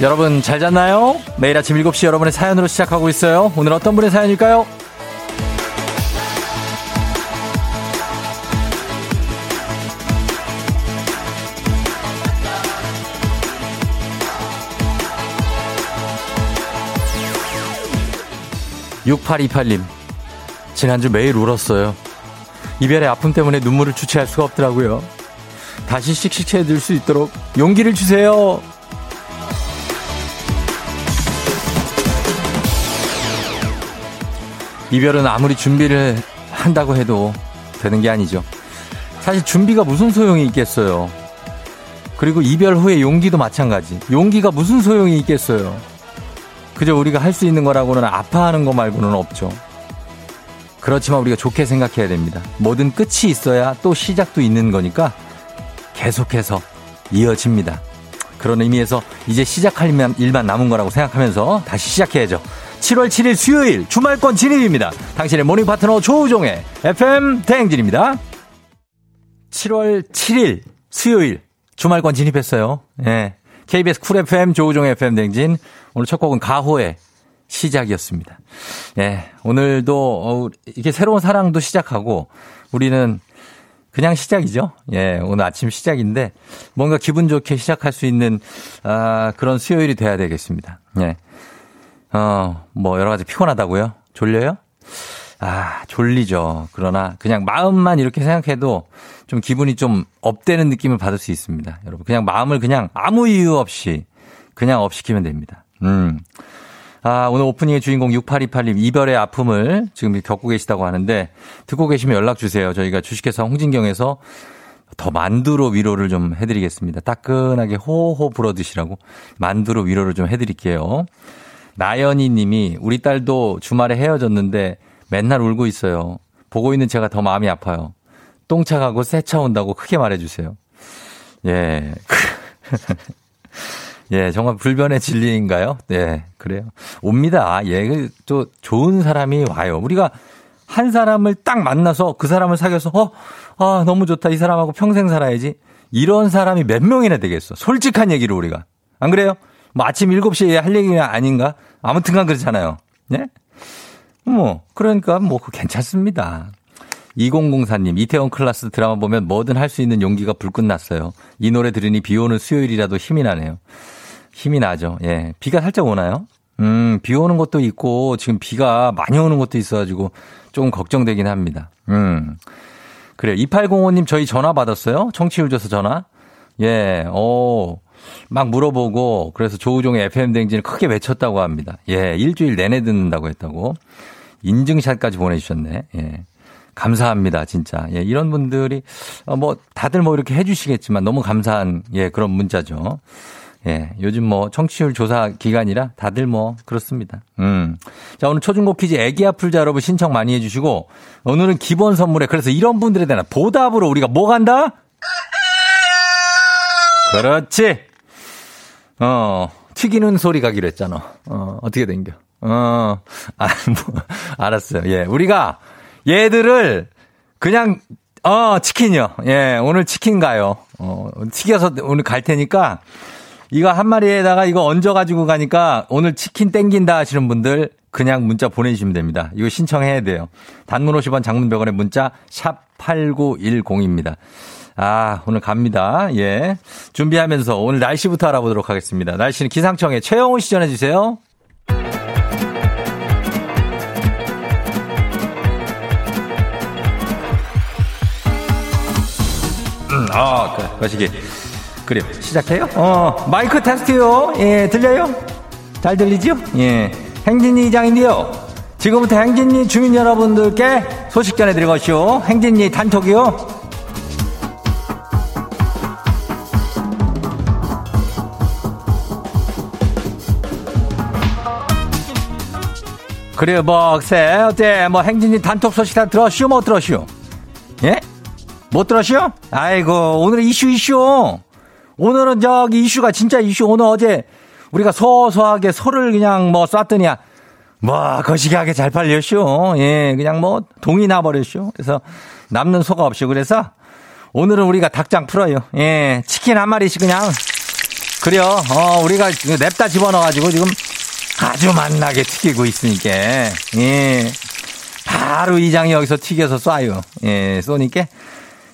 여러분 잘 잤나요? 매일 아침 7시 여러분의 사연으로 시작하고 있어요. 오늘 어떤 분의 사연일까요? 6828님, 지난주 매일 울었어요. 이별의 아픔 때문에 눈물을 주체할 수가 없더라고요. 다시 씩씩해질 수 있도록 용기를 주세요. 이별은 아무리 준비를 한다고 해도 되는 게 아니죠. 사실 준비가 무슨 소용이 있겠어요. 그리고 이별 후의 용기도 마찬가지. 용기가 무슨 소용이 있겠어요. 그저 우리가 할 수 있는 거라고는 아파하는 거 말고는 없죠. 그렇지만 우리가 좋게 생각해야 됩니다. 뭐든 끝이 있어야 또 시작도 있는 거니까 계속해서 이어집니다. 그런 의미에서 이제 시작할 일만 남은 거라고 생각하면서 다시 시작해야죠. 7월 7일 수요일 주말권 진입입니다. 당신의 morning 파트너 조우종의 FM 대행진입니다. 7월 7일 수요일 주말권 진입했어요. 예. KBS 쿨 FM 조우종의 FM 대행진 오늘 첫 곡은 가호의 시작이었습니다. 예. 오늘도 어, 이게 새로운 사랑도 시작하고 우리는 그냥 시작이죠. 예, 오늘 아침 시작인데 뭔가 기분 좋게 시작할 수 있는 아, 그런 수요일이 돼야 되겠습니다. 예. 어, 뭐 여러 가지 피곤하다고요? 졸려요? 아, 졸리죠. 그러나 그냥 마음만 이렇게 생각해도 좀 기분이 좀 업되는 느낌을 받을 수 있습니다. 여러분, 그냥 마음을 그냥 아무 이유 없이 그냥 업시키면 됩니다. 음. 아, 오늘 오프닝의 주인공 6828님 이별의 아픔을 지금 겪고 계시다고 하는데 듣고 계시면 연락 주세요. 저희가 주식회사 홍진경에서 더 만두로 위로를 좀 해드리겠습니다. 따끈하게 호호 불어 드시라고 만두로 위로를 좀 해드릴게요. 나연이 님이 우리 딸도 주말에 헤어졌는데 맨날 울고 있어요. 보고 있는 제가 더 마음이 아파요. 똥차 가고 새 차 온다고 크게 말해주세요. 예. 예, 정말 불변의 진리인가요? 네, 그래요. 옵니다. 예, 그또 좋은 사람이 와요. 우리가 한 사람을 딱 만나서 그 사람을 사귀어서, 어, 아, 너무 좋다. 이 사람하고 평생 살아야지. 이런 사람이 몇 명이나 되겠어. 솔직한 얘기로 우리가. 안 그래요? 뭐 아침 7시에 할 얘기가 아닌가? 아무튼간 그렇잖아요. 예? 뭐, 그러니까 뭐, 그 괜찮습니다. 2004님, 이태원 클라스 드라마 보면 뭐든 할 수 있는 용기가 불끈 났어요. 이 노래 들으니 비 오는 수요일이라도 힘이 나네요. 힘이 나죠. 예. 비가 살짝 오나요? 음, 비 오는 것도 있고, 지금 비가 많이 오는 것도 있어가지고, 조금 걱정되긴 합니다. 음. 그래요. 2805님, 저희 전화 받았어요? 청취율 줘서 전화? 예, 오. 막 물어보고 그래서 조우종의 FM 댕진을 크게 외쳤다고 합니다. 예, 일주일 내내 듣는다고 했다고. 인증샷까지 보내주셨네. 예. 감사합니다, 진짜. 예, 이런 분들이, 어, 뭐, 다들 뭐 이렇게 해주시겠지만 너무 감사한, 예, 그런 문자죠. 예, 요즘 뭐 청취율 조사 기간이라 다들 뭐 그렇습니다. 음. 자, 오늘 초중고 퀴즈 애기 아플자 여러분 신청 많이 해주시고 오늘은 기본 선물에 그래서 이런 분들에 대한 보답으로 우리가 뭐 간다? 그렇지. 어, 튀기는 소리 가기로 했잖아. 어, 어떻게 된겨? 어, 아, 뭐, 알았어요. 예. 우리가 얘들을 그냥, 어, 치킨이요. 예, 오늘 치킨 가요. 어, 튀겨서 오늘 갈 테니까 이거 한 마리에다가 이거 얹어가지고 가니까 오늘 치킨 땡긴다 하시는 분들 그냥 문자 보내주시면 됩니다. 이거 신청해야 돼요. 단문 50원 장문 100원의 문자 샵 8910입니다. 아, 오늘 갑니다. 예. 준비하면서 오늘 날씨부터 알아보도록 하겠습니다. 날씨는 기상청에 최영훈 씨 전해주세요. 음, 아, 그, 거시기. 그래요. 시작해요? 어, 마이크 테스트요. 예, 들려요? 잘 들리죠? 예. 행진이 이장인데요. 지금부터 행진이 주민 여러분들께 소식 것이요. 행진이 단톡이요. 그래요, 뭐, 글쎄, 어때, 뭐, 행진이 단톡 소식 다 들었슈, 못 들었슈? 예? 못 들었슈? 아이고, 오늘 이슈, 이슈. 오늘은 저기 이슈가 진짜 이슈. 오늘 어제 우리가 소소하게 소를 그냥 뭐 쐈더니, 뭐, 거시기하게 잘 팔렸슈. 예, 그냥 뭐, 동이 나버렸슈. 그래서 남는 소가 없슈. 그래서 오늘은 우리가 닭장 풀어요. 예, 치킨 한 마리씩 그냥 그래요. 어, 우리가 냅다 집어넣어가지고 지금 아주 맛나게 튀기고 있으니까. 예. 바로 이장이 여기서 튀겨서 쏴요. 예, 쏘니까.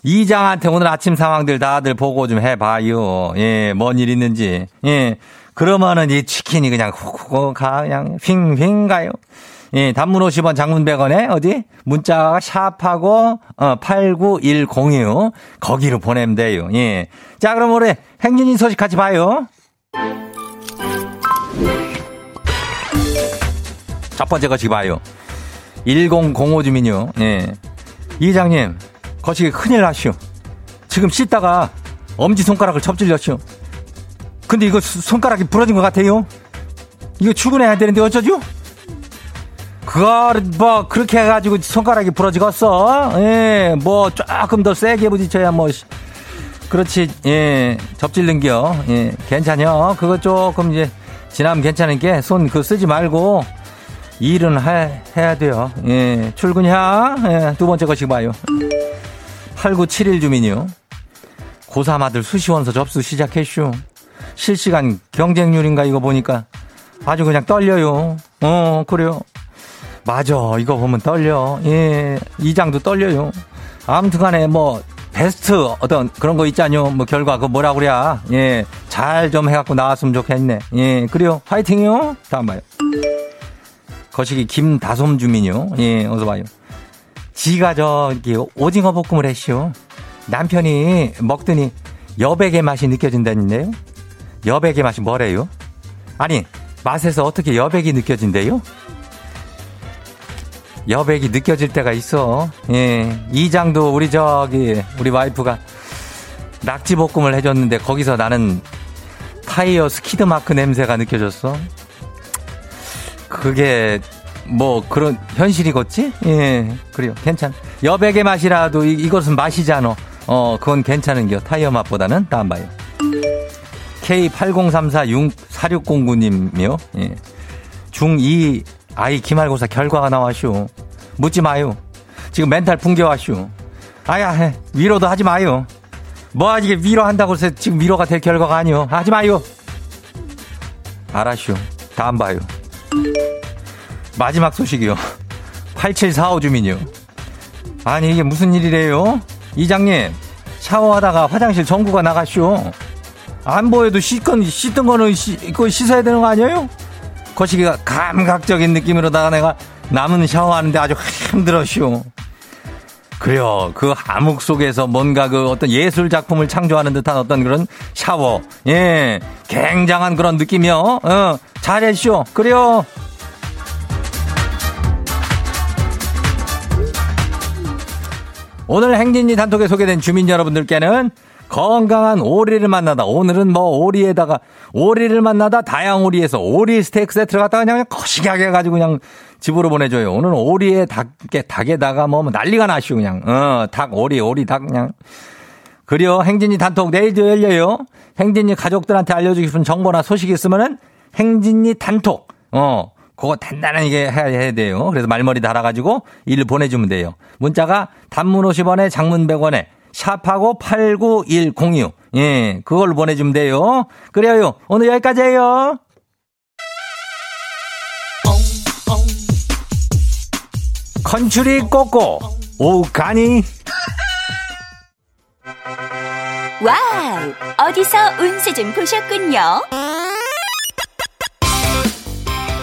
이장한테 오늘 아침 상황들 다들 보고 좀 해봐요. 예, 뭔 일 있는지. 예. 그러면은 이 치킨이 그냥 훅훅 가, 그냥 핑핑 가요. 예, 단문 50원 장문 100원에 어디? 문자가 샵하고, 어, 89106. 거기로 보내면 돼요. 예. 자, 그럼 우리 행진이 소식 같이 봐요. 첫 번째 거시기 봐요. 1005 주민요. 예. 이장님, 거시기 큰일 나시오. 지금 씻다가 엄지손가락을 접질렸시오. 근데 이거 손가락이 부러진 것 같아요. 이거 출근해야 되는데 어쩌죠? 그걸 뭐 그렇게 해가지고 손가락이 부러지겠어. 예, 뭐 조금 더 세게 부딪혀야 뭐 그렇지. 예, 접질는겨. 예, 괜찮요. 그거 조금 이제 지나면 괜찮은 게 손 그 쓰지 말고 일은 해, 해야 돼요. 예, 출근이야. 예, 두 번째 것이 봐요. 8971 주민이요. 고3 아들 수시원서 접수 시작했슈. 실시간 경쟁률인가 이거 보니까 아주 그냥 떨려요. 어, 그래요. 맞아. 이거 보면 떨려. 예, 이장도 떨려요. 아무튼 간에 뭐, 베스트 어떤 그런 거 있잖요. 뭐 결과 그 뭐라 그래. 예, 잘 좀 해갖고 나왔으면 좋겠네. 예, 그래요. 화이팅이요. 다음 봐요. 거시기 김다솜 주민요. 예, 어서 봐요. 지가 저기 오징어 볶음을 했시오. 남편이 먹더니 여백의 맛이 느껴진다는데요. 여백의 맛이 뭐래요? 아니, 맛에서 어떻게 여백이 느껴진대요? 여백이 느껴질 때가 있어. 예. 이장도 우리 저기, 우리 와이프가 낙지볶음을 해줬는데 거기서 나는 타이어 스키드 마크 냄새가 느껴졌어. 그게 뭐 그런 현실이겠지? 예. 그래요. 괜찮. 여백의 맛이라도 이, 이것은 맛이잖아. 어, 그건 괜찮은겨. 타이어 맛보다는 다음 봐요. K80344609님이요. 예. 중2 아이 기말고사 결과가 나왔슈. 묻지 마요. 지금 멘탈 붕괴왔슈. 아야, 해. 위로도 하지 마요. 뭐 이게 위로한다고 해서 지금 위로가 될 결과가 아니요. 하지 마요. 알았슈. 다음 봐요. 마지막 소식이요. 8745 주민이요. 아니 이게 무슨 일이래요? 이장님 샤워하다가 화장실 전구가 나가쇼. 안 보여도 씻건 씻던 거는 씻, 이거 씻어야 되는 거 아니에요? 거시기가 감각적인 느낌으로다가 내가 남은 샤워하는데 아주 힘들었쇼. 그래요. 그 암흑 속에서 뭔가 그 어떤 예술 작품을 창조하는 듯한 어떤 그런 샤워. 예. 굉장한 그런 느낌이요. 어, 잘했쇼. 그래요. 오늘 행진이 단톡에 소개된 주민 여러분들께는 건강한 오리를 만나다. 오늘은 뭐 오리에다가 오리를 만나다 다양오리에서 오리 스테이크 세트를 갖다가 그냥 거시기하게 해가지고 그냥 집으로 보내줘요. 오늘은 오리에 닭에 닭에다가 뭐 난리가 나시오 그냥. 어, 닭 오리 오리 닭 그냥. 그리고 행진이 단톡 내일도 열려요. 행진이 가족들한테 알려주고 싶은 정보나 소식이 있으면은 행진이 단톡. 어. 그거 단단하게 해야, 돼요. 그래서 말머리 달아가지고 일 보내주면 돼요. 문자가 단문 50원에 장문 100원에 샵하고 89106. 예, 그걸 보내주면 돼요. 그래요. 오늘 여기까지예요. 컨츄리 꼬꼬 오가니 와우 어디서 운세 좀 보셨군요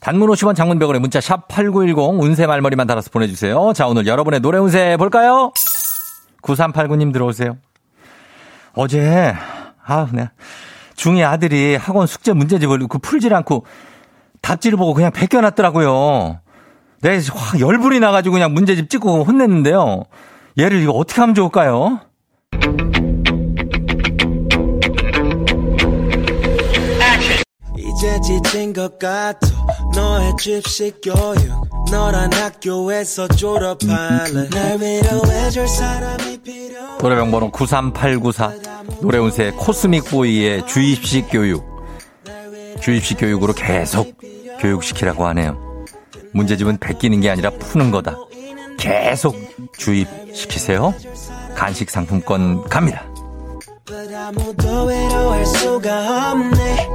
단문 50원 장문병원에 문자 샵 8910 운세 말머리만 달아서 보내주세요. 자 오늘 여러분의 노래 운세 볼까요? 9389님 들어오세요. 어제 아, 네. 중이 아들이 학원 숙제 문제집을 그 풀질 않고 답지를 보고 그냥 베껴놨더라고요. 내 네, 확 열불이 나가지고 그냥 문제집 찍고 혼냈는데요. 얘를 이거 어떻게 하면 좋을까요? 이제 지친 것 같아? 너의 집식 교육 너란 학교에서 졸업할래. 날 위로해줄 사람이 필요 노래방 번호 93894 노래 운세 코스믹 보이의 주입식 교육. 주입식 교육으로 계속 교육시키라고 하네요. 문제집은 베끼는 게 아니라 푸는 거다. 계속 주입시키세요. 간식 상품권 갑니다 아무도 외로워할 수가 없네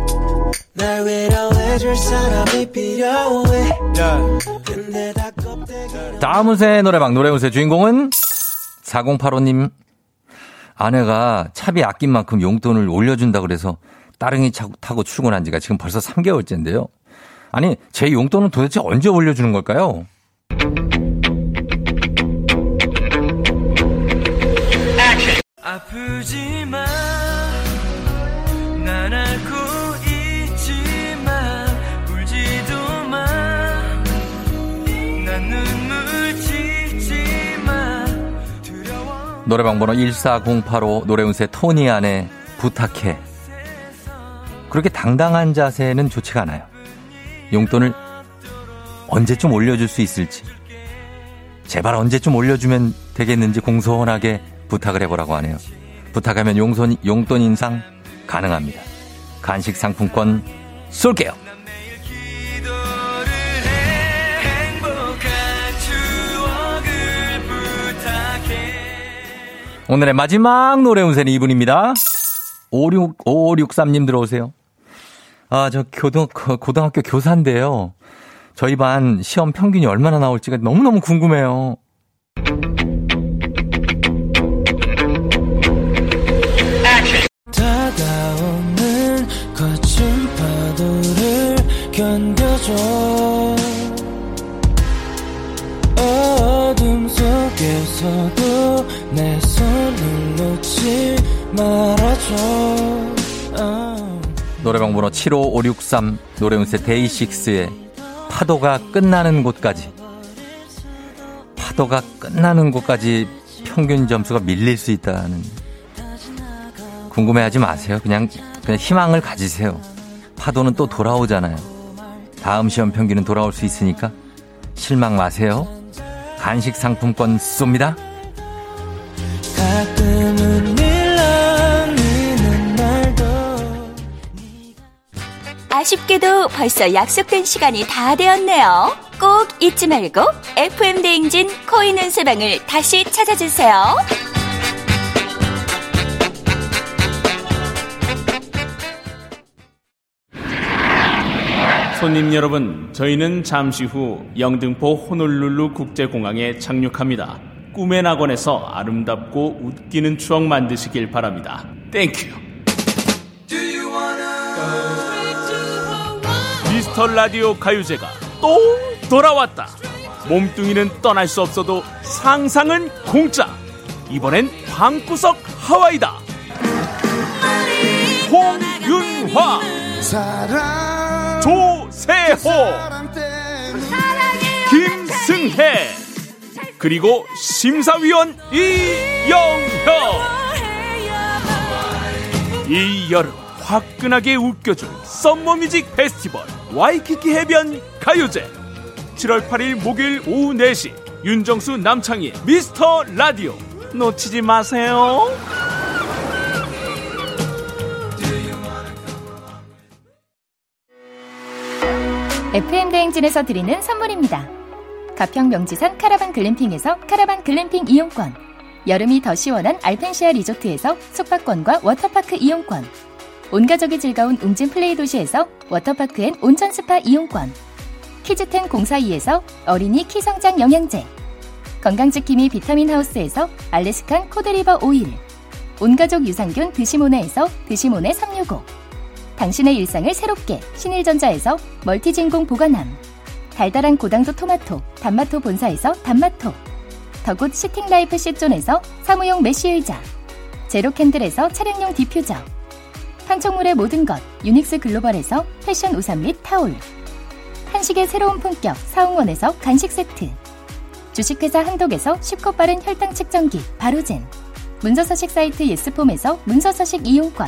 날 위로해줄 사람이 필요해 근데 다 껍데기 다음 운세 노래방 노래 운세 주인공은 4085님. 아내가 차비 아낀 만큼 용돈을 올려준다 그래서 따릉이 타고 출근한 지가 지금 벌써 3개월째인데요. 아니 제 용돈은 도대체 언제 올려주는 걸까요? 아프지 마, 난 알고 있지 마, 울지도 마, 난 눈물 짓지 마, 두려워. 노래방 번호 14085 노래운세 토니 안에 부탁해. 그렇게 당당한 자세는 좋지가 않아요. 용돈을 언제쯤 올려줄 수 있을지, 제발 언제쯤 올려주면 되겠는지 공손하게 부탁을 해보라고 하네요. 부탁하면 용돈, 용돈 인상 가능합니다. 간식 상품권 쏠게요. 오늘의 마지막 노래 운세는 이분입니다. 56, 5563님 들어오세요. 아, 저 교등, 고등학교 교사인데요. 저희 반 시험 평균이 얼마나 나올지가 너무너무 궁금해요. 견뎌줘 어둠 속에서도 내 손을 놓지 말아줘 어. 노래방 번호 75563 노래운세 데이식스의 파도가 끝나는 곳까지 파도가 끝나는 곳까지 평균 점수가 밀릴 수 있다는 궁금해하지 마세요. 그냥 그냥 희망을 가지세요. 파도는 또 돌아오잖아요. 다음 시험 평균은 돌아올 수 있으니까 실망 마세요. 간식 상품권 쏩니다. 아쉽게도 벌써 약속된 시간이 다 되었네요. 꼭 잊지 말고 FM 대행진 코인 은세방을 다시 찾아주세요. 손님 여러분, 저희는 잠시 후 영등포 호놀룰루 국제공항에 착륙합니다. 꿈의 낙원에서 아름답고 웃기는 추억 만드시길 바랍니다. Thank you. 미스터 라디오 가요제가 또 돌아왔다. 몸뚱이는 떠날 수 없어도 상상은 공짜. 이번엔 방구석 하와이다. 홍윤화. 조 세호. 김승혜. 그리고 심사위원 이영혁. 이 여름 화끈하게 웃겨줄 썸머뮤직 페스티벌 와이키키 해변 가요제. 7월 8일 목요일 오후 4시 윤정수 남창희 미스터 라디오. 놓치지 마세요. FM 대행진에서 드리는 선물입니다. 가평 명지산 카라반 글램핑에서 카라반 글램핑 이용권. 여름이 더 시원한 알펜시아 리조트에서 숙박권과 워터파크 이용권. 온 가족이 즐거운 웅진 플레이 도시에서 워터파크 and 온천 스파 이용권. 키즈텐 공사이에서 어린이 키성장 영양제. 건강지킴이 비타민 하우스에서 Alaskan cod liver oil. 온가족 유산균 드시모네에서 드시모네 365. 당신의 일상을 새롭게 신일전자에서 멀티진공 보관함 달달한 고당도 토마토 단마토 본사에서 단마토 the good sitting life 시존에서 사무용 메쉬 의자 제로캔들에서 차량용 디퓨저 판촉물의 모든 것 유닉스 글로벌에서 패션 우산 및 타올 한식의 새로운 품격 사홍원에서 간식 세트 주식회사 한독에서 쉽고 빠른 혈당 측정기 바로젠 문서서식 사이트 예스폼에서 문서서식 이용권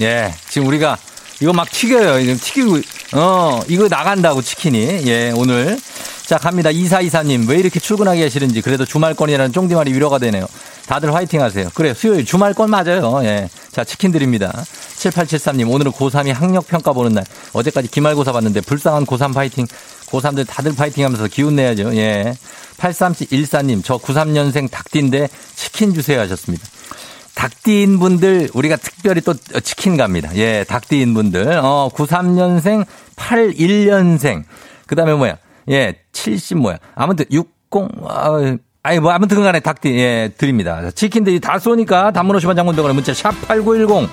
예. 지금 우리가 이거 막 튀겨요. 지금 튀기고, 어, 이거 나간다고 치킨이. 예, 오늘. 자, 갑니다. 이사이사님. 왜 이렇게 출근하기 싫은지. 그래도 주말권이라는 쫑디말이 위로가 되네요. 다들 화이팅 하세요. 그래요. 수요일 주말권 맞아요. 예. 자, 치킨 드립니다. 7873님. 오늘은 고3이 학력평가 보는 날. 어제까지 기말고사 봤는데 불쌍한 고3 파이팅. 고3들 다들 파이팅 하면서 기운 내야죠. 예. 8314님. 저 93년생 닭띠인데 치킨 주세요 하셨습니다. 닭띠인 분들 우리가 특별히 또 치킨 갑니다. 예, 닭띠인 분들. 어, 93년생, 81년생. 그다음에 뭐야? 예, 70 뭐야? 아무튼 60 아, 아니 뭐 아무튼 간에 닭띠 예, 드립니다. 치킨들이 다 쏘니까 단문 50원 장문 병원에 문자 샵 8910.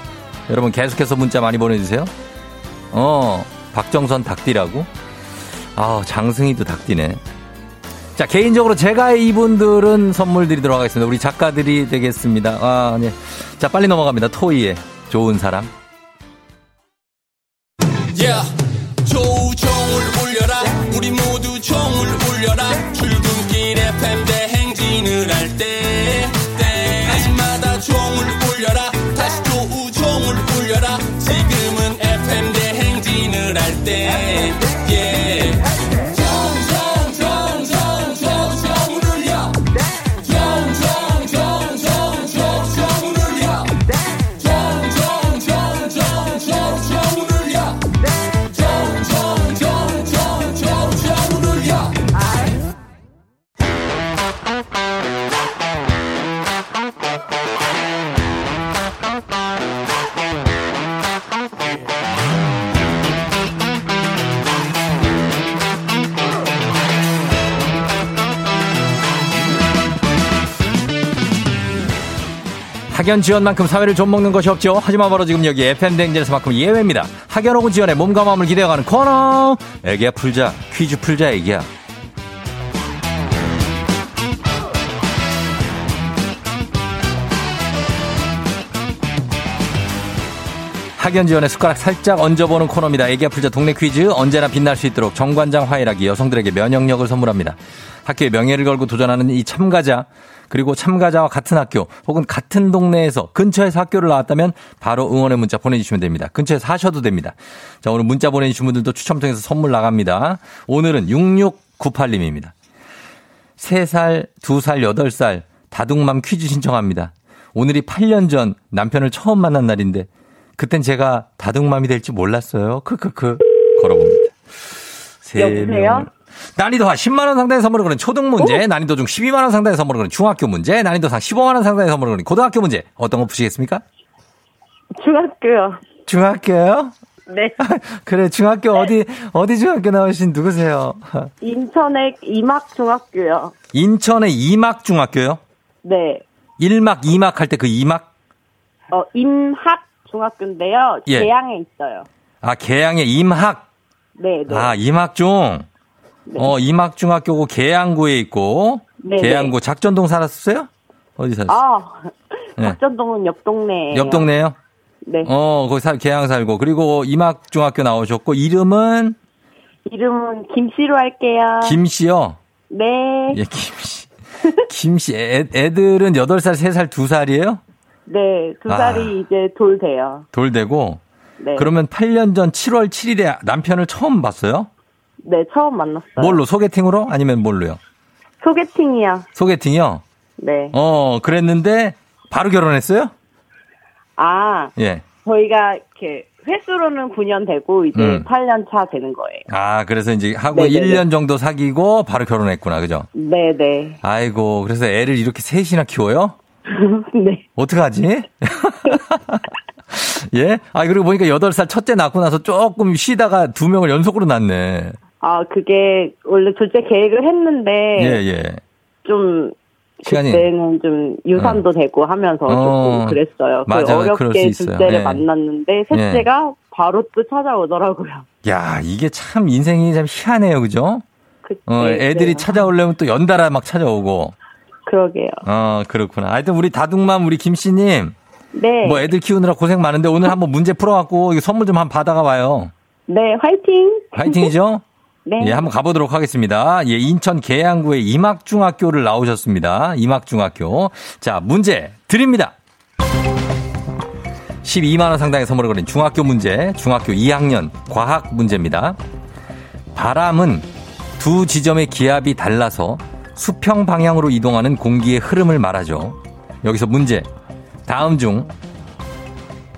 여러분 계속해서 문자 많이 보내 주세요. 어, 박정선 닭띠라고? 아, 장승희도 닭띠네. 자, 개인적으로 제가 이분들은 선물 드리도록 하겠습니다. 우리 작가들이 되겠습니다. 아, 네. 자, 빨리 넘어갑니다. 토이의 좋은 사람. Yeah. 조 종을 울려라 우리 모두 종을 울려라 학연 지원만큼 사회를 좀 먹는 것이 없죠. 하지만 바로 지금 여기 FM 댕진에서만큼 예외입니다. 학연 혹은 지원의 몸과 마음을 기대어가는 코너. 애기야 풀자. 퀴즈 풀자 애기야. 학연 지원의 숟가락 살짝 얹어보는 코너입니다. 애기야 풀자 동네 퀴즈 언제나 빛날 수 있도록 정관장 화이락이 여성들에게 면역력을 선물합니다. 학교의 명예를 걸고 도전하는 이 참가자 그리고 참가자와 같은 학교 혹은 같은 동네에서 근처에서 학교를 나왔다면 바로 응원의 문자 보내주시면 됩니다. 근처에서 하셔도 됩니다. 자 오늘 문자 보내주신 분들도 추첨 통해서 선물 나갑니다. 오늘은 6698님입니다. 3살, 2살, 8살 다둥맘 퀴즈 신청합니다. 오늘이 8년 전 남편을 처음 만난 날인데 그땐 제가 다둥맘이 될지 몰랐어요. 크크크 걸어봅니다. 세 여보세요? 명을. 난이도 한 10만 원 상당의 선물을 거는 초등 문제, 난이도 중 12만 원 상당의 선물을 거는 중학교 문제, 난이도 상 15만 원 상당의 선물을 거는 고등학교 문제. 어떤 거 푸시겠습니까? 중학교요. 중학교요? 네. 그래, 중학교 어디, 어디 중학교 나오신 누구세요? 인천의 이막중학교요. 인천의 이막 중학교요? 네. 1막, 2막 할 때 그 2막? 어, 임학 중학교인데요. 예. 계양에 있어요. 아, 계양의 임학. 네, 네. 아, 임학중. 네. 어, 임학중학교고 계양구에 있고. 네, 계양구 작전동 살았었어요? 어디 살았어요? 아, 네. 박전동은 옆 동네. 옆 동네요? 네. 어, 거기 살, 계양 살고. 그리고 임학중학교 나오셨고, 이름은 이름은 김씨로 할게요. 김씨요. 네. 예, 김씨. 김씨. 애, 애들은 8살, 3살, 2살이에요? 네. 두 아. 살이 이제 돌 돼요. 돌 되고. 네. 그러면 8년 전 7월 7일에 남편을 처음 봤어요? 네, 처음 만났어요. 뭘로? 소개팅으로? 아니면 뭘로요? 소개팅이요. 소개팅이요? 네. 어, 그랬는데, 바로 결혼했어요? 아, 예. 저희가 이렇게 횟수로는 9년 되고 이제 음. 8년 차 되는 거예요. 아, 그래서 이제 하고 네네네. 1년 정도 사귀고 바로 결혼했구나. 그죠? 네 네. 아이고, 그래서 애를 이렇게 셋이나 키워요? 네. 어떡하지? 예? 아, 그리고 보니까 8살 첫째 낳고 나서 조금 쉬다가 두 명을 연속으로 낳네. 아, 그게 원래 둘째 계획을 했는데 예, 예. 좀 시간이- 그때는 좀 유산도 되고 하면서 어. 조금 그랬어요. 그 맞아요. 어렵게 있어요. 둘째를 예. 만났는데 셋째가 바로 또 찾아오더라고요. 야, 이게 참 인생이 참 희한해요. 그죠? 어, 애들이 네. 찾아오려면 또 연달아 막 찾아오고. 그러게요. 어, 그렇구나. 하여튼 우리 다둥맘 우리 김씨님. 네. 뭐 애들 키우느라 고생 많은데 오늘 한번 문제 풀어갖고 선물 좀 한번 받아가 봐요. 네, 화이팅. 화이팅이죠? 네. 예, 한번 가보도록 하겠습니다. 예, 인천 계양구의 이막중학교를 나오셨습니다. 이막중학교. 자, 문제 드립니다. 12만원 상당의 선물을 걸린 중학교 문제, 중학교 2학년 과학 문제입니다. 바람은 두 지점의 기압이 달라서 수평 방향으로 이동하는 공기의 흐름을 말하죠. 여기서 문제. 다음 중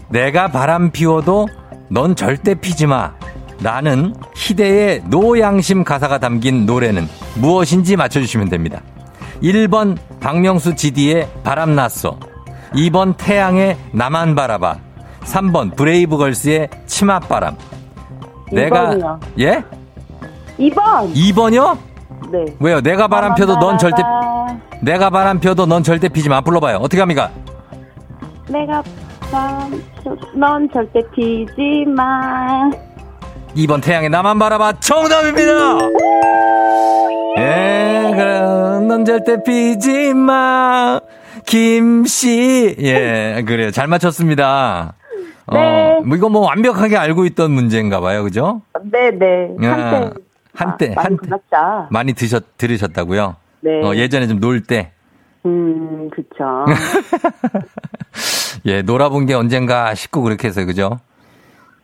내가 바람 피워도 넌 절대 피지 마. 라는 희대의 노양심 가사가 담긴 노래는 무엇인지 맞춰주시면 됩니다. 1번 박명수 GD의 바람 났어. 2번 태양의 나만 바라봐. 3번 브레이브걸스의 치맛바람. 내가. 예? 2번. 2번이요? 네. 왜요? 내가 바람 펴도 넌 절대. 내가 바람 펴도 넌 절대 피지 마. 불러봐요. 어떻게 합니까? 내가 바람 펴- 넌 절대 피지 마. 2번 태양의 나만 바라봐 정답입니다. 예, 그래. 넌 절대 피지 마. 김씨. 예, 그래요. 잘 맞췄습니다. 네. 어, 뭐 이거 뭐 완벽하게 알고 있던 문제인가 봐요. 그죠? 네네. 야, 한때. 한때, 아, 많이 한때. 불렀죠. 많이 드셨, 들으셨다고요? 네. 어, 예전에 좀 놀 때. 음, 그쵸. 예, 놀아본 게 언젠가 싶고 그렇게 해서, 그죠?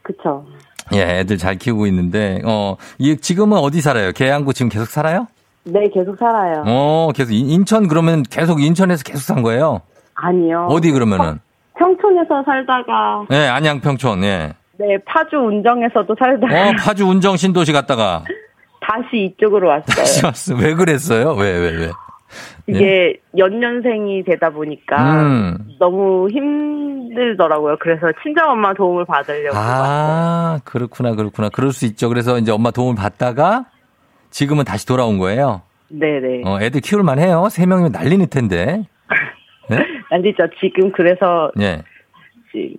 그쵸. 예, 애들 잘 키우고 있는데, 어, 이, 지금은 어디 살아요? 계양구 지금 계속 살아요? 네, 계속 살아요. 어, 계속 인- 인천 그러면 계속 인천에서 계속 산 거예요? 아니요. 어디 그러면은? 평촌에서 살다가, 예, 안양 평촌. 예. 네, 파주 운정에서도 살다가, 어, 파주 운정 신도시 갔다가 다시 이쪽으로 다시 왔어요. 왔어. 왜 그랬어요? 왜, 왜, 왜? 이게 연년생이 되다 보니까 음. 너무 힘들더라고요. 그래서 친정 엄마 도움을 받으려고. 아, 그렇구나, 그렇구나. 그럴 수 있죠. 그래서 이제 엄마 도움을 받다가 지금은 다시 돌아온 거예요. 네네. 어, 애들 키울만 해요. 세 명이면 난리일 텐데. 예? 아니죠. 지금 그래서 예.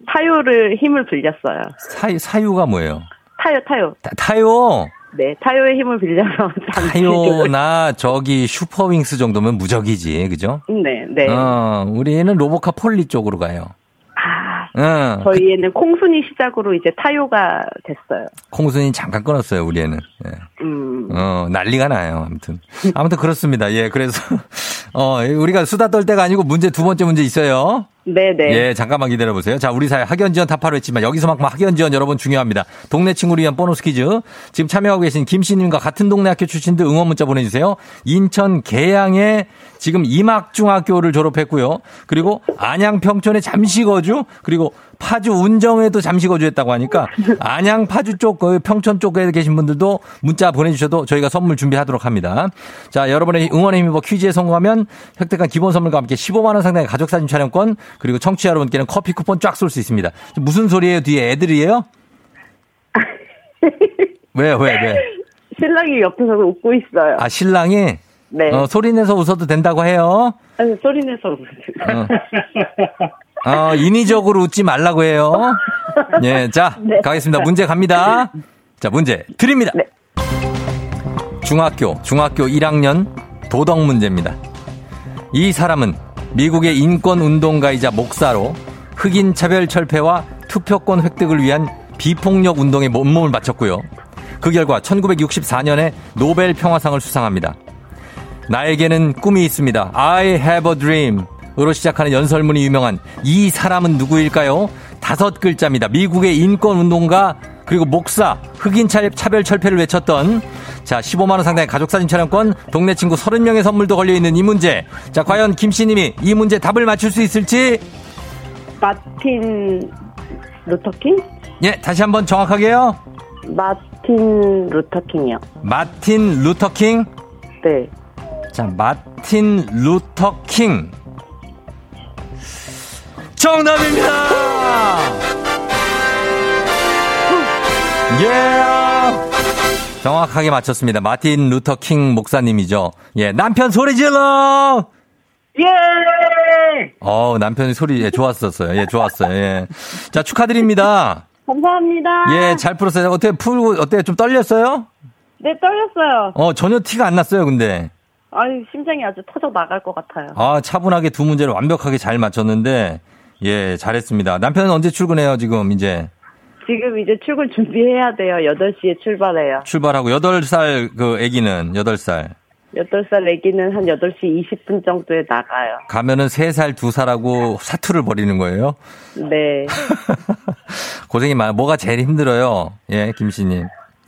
타요를 힘을 빌렸어요. 사, 사유가 뭐예요? 타요, 타요. 타, 타요. 네, 타요의 힘을 빌려서 타요나 저기 슈퍼윙스 정도면 무적이지. 그죠? 네, 네. 어, 우리는 로보카 폴리 쪽으로 가요. 아, 응. 저희 애는 콩순이 시작으로 이제 타요가 됐어요. 콩순이 잠깐 끊었어요, 우리 애는. 예. 음, 어, 난리가 나요, 아무튼. 아무튼 그렇습니다. 예, 그래서, 어, 우리가 수다 떨 때가 아니고 문제 두 번째 문제 있어요. 네네. 예, 잠깐만 기다려보세요. 자, 우리 사회 학연 지원 타파로 했지만 여기서만큼 학연 지원 여러분 중요합니다. 동네 친구를 위한 보너스 퀴즈. 지금 참여하고 계신 김씨님과 같은 동네 학교 출신들 응원 문자 보내주세요. 인천 계양에 지금 이막중학교를 졸업했고요. 그리고 안양 평촌에 잠시 거주, 그리고 파주 운정에도 잠시 거주했다고 하니까 안양 파주 쪽, 그 평촌 쪽에 계신 분들도 문자 보내주셔도 저희가 선물 준비하도록 합니다. 자, 여러분의 응원의 힘입어 퀴즈에 성공하면 획득한 기본 선물과 함께 15만원 상당의 가족사진 촬영권 그리고 청취자 여러분께는 커피 쿠폰 쫙 쏠 수 있습니다. 무슨 소리예요? 뒤에 애들이에요? 왜, 왜, 왜? 신랑이 옆에서 웃고 있어요. 아, 신랑이? 네. 어, 소리 내서 웃어도 된다고 해요. 아니, 소리 내서 웃어요. 어. 어, 인위적으로 웃지 말라고 해요. 예, 자, 네. 가겠습니다. 문제 갑니다. 자, 문제 드립니다. 네. 중학교, 중학교 1학년 도덕 문제입니다. 이 사람은 미국의 인권 운동가이자 목사로 흑인 차별 철폐와 투표권 획득을 위한 비폭력 운동에 몸몸을 바쳤고요. 그 결과 1964년에 노벨 평화상을 수상합니다. 나에게는 꿈이 있습니다. I have a dream. 으로 시작하는 연설문이 유명한 이 사람은 누구일까요? 다섯 글자입니다. 미국의 인권운동가 그리고 목사 흑인 차- 차별 철폐를 외쳤던 자 15만 원 상당의 가족사진 촬영권 동네 친구 30명의 선물도 걸려있는 이 문제 자 과연 김씨님이 이 문제 답을 맞출 수 있을지 마틴 루터킹? 예, 다시 한번 정확하게요. 마틴 루터킹이요. 마틴 루터킹. 네. 자, 마틴 루터킹. 정답입니다! 예! 정확하게 맞췄습니다. 마틴 루터 킹 목사님이죠. 예, 남편 소리 질러! 예! 어 남편이 소리, 예, 좋았었어요. 예, 좋았어요. 예. 자, 축하드립니다. 감사합니다. 예, 잘 풀었어요. 어떻게 풀고, 어때요? 좀 떨렸어요? 네, 떨렸어요. 어, 전혀 티가 안 났어요, 근데. 아유, 심장이 아주 터져 나갈 것 같아요. 아, 차분하게 두 문제를 완벽하게 잘 맞췄는데, 예, 잘했습니다. 남편은 언제 출근해요, 지금, 이제? 지금 이제 출근 준비해야 돼요. 8시에 출발해요. 출발하고, 8살 그 애기는, 8살. 8살 애기는 한 8시 20분 정도에 나가요. 가면은 3살, 2살하고 사투를 벌이는 거예요? 네. 고생이 많아. 뭐가 제일 힘들어요? 예, 김씨님.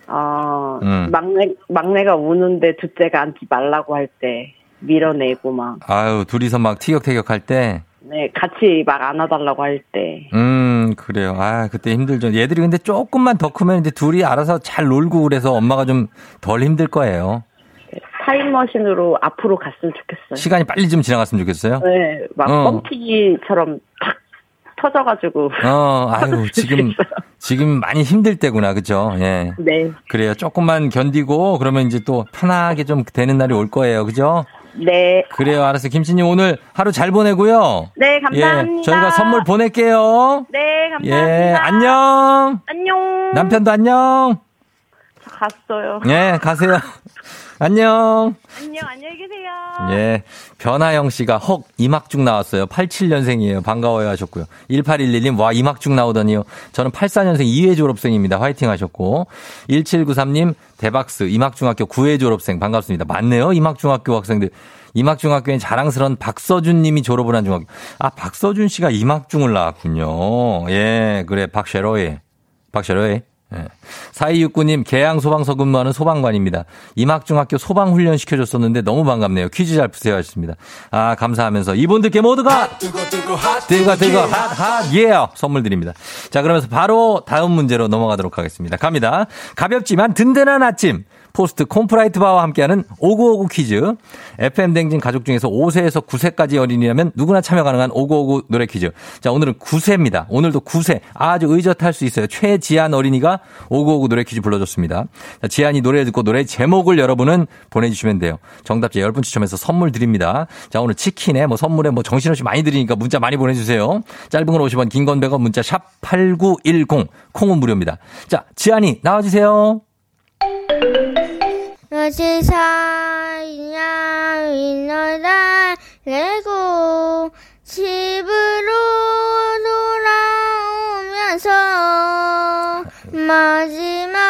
어, 음. 막내, 막내가 우는데 둘째가 앉지 말라고 할 때 밀어내고 막, 아유, 둘이서 막 티격태격 할 때. 네, 같이 막 안아달라고 할 때. 음, 그래요. 아, 그때 힘들죠. 얘들이 근데 조금만 더 크면 이제 둘이 알아서 잘 놀고 그래서 엄마가 좀 덜 힘들 거예요. 타임머신으로 앞으로 갔으면 좋겠어요. 시간이 빨리 좀 지나갔으면 좋겠어요. 네, 막 어. 뻥튀기처럼 탁 터져가지고. 어, 아유, 지금, 지금 많이 힘들 때구나. 그죠? 예. 네, 그래요. 조금만 견디고 그러면 이제 또 편하게 좀 되는 날이 올 거예요. 그죠? 네, 그래요. 알았어요. 김씨님 오늘 하루 잘 보내고요. 네, 감사합니다. 예. 저희가 선물 보낼게요. 네, 감사합니다. 예. 안녕. 안녕. 남편도 안녕. 저 갔어요. 예, 가세요. 안녕. 안녕, 안녕히 계세요. 예. 변하영 씨가 헉, 이막중 나왔어요. 87년생이에요. 반가워요 하셨고요. 1811님, 와, 이막중 나오더니요. 저는 84년생 2회 졸업생입니다. 화이팅 하셨고. 1793님, 대박스, 이막중학교 9회 졸업생. 반갑습니다. 맞네요. 이막중학교 학생들. 이막중학교엔 자랑스러운 박서준 님이 졸업을 한 중학교. 아, 박서준 씨가 이막중을 나왔군요. 예, 그래, 박쉐로에. 박쉐로에. 예. 4269님, 계양 소방서 근무하는 소방관입니다. 임학중학교 소방훈련 시켜줬었는데 너무 반갑네요. 퀴즈 잘 푸세요 하셨습니다. 아, 감사하면서 이분들께 모두가 뜨거 뜨거 핫 뜨거 뜨거 핫 핫 예 선물 드립니다. 자, 그러면서 바로 다음 문제로 넘어가도록 하겠습니다. 갑니다. 가볍지만 든든한 아침. 포스트 콘푸라이트 바와 함께하는 5959 퀴즈. FM 대행진 가족 중에서 5세에서 9세까지 어린이라면 누구나 참여 가능한 5959 노래 퀴즈. 자, 오늘은 9세입니다. 오늘도 9세. 아주 의젓할 수 있어요. 최지한 어린이가 5959 노래 퀴즈 불러줬습니다. 자, 지한이 노래 듣고 노래 제목을 여러분은 보내주시면 돼요. 정답자 10분 추첨해서 선물 드립니다. 자, 오늘 치킨에 뭐 선물에 뭐 정신없이 많이 드리니까 문자 많이 보내주세요. 짧은 건 50원, 긴 건 100원, 문자 샵 8910. 콩은 무료입니다. 자, 지한이 나와주세요. 어디서냐 위너다 레고 집으로 돌아오면서 마지막까지도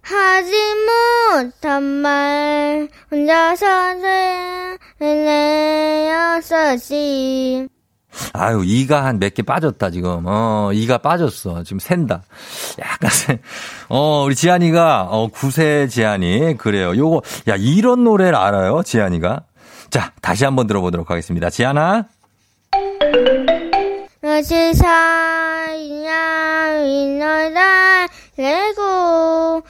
하지 못한 말 혼자서 내었었지 아유, 이가 한 몇 개 빠졌다, 지금. 어, 이가 빠졌어. 지금 샌다. 약간, 새- 어, 우리 지한이가, 어, 9세 지한이. 그래요. 요거, 야, 이런 노래를 알아요, 지한이가? 자, 다시 한번 들어보도록 하겠습니다. 지한아. 어디서냐 위너다 레고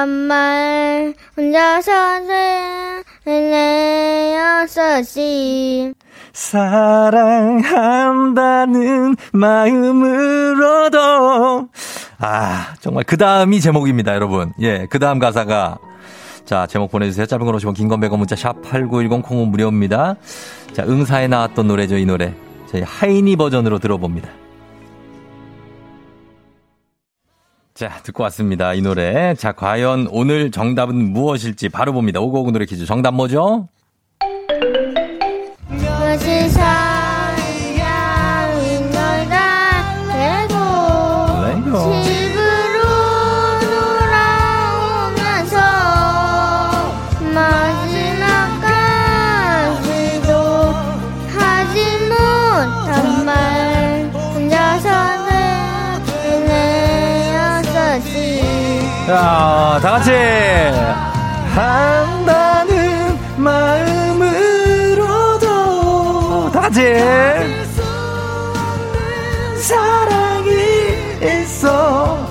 못한 말 혼자서 내었었지 사랑한다는 마음으로도. 아, 정말 그 다음이 제목입니다, 여러분. 예, 그 다음 가사가. 자, 제목 보내주세요. 짧은 걸 오시면 긴건 100원 문자 샵 8910 콩은 무료입니다. 자, 응사에 나왔던 노래죠, 이 노래. 저희 하이니 버전으로 들어봅니다. 자, 듣고 왔습니다. 이 노래. 자, 과연 오늘 정답은 무엇일지 바로 봅니다. 오고오고 노래 퀴즈. 정답 뭐죠? 자, 다 같이 한다는 마음으로도 다 같이 사랑이 있어.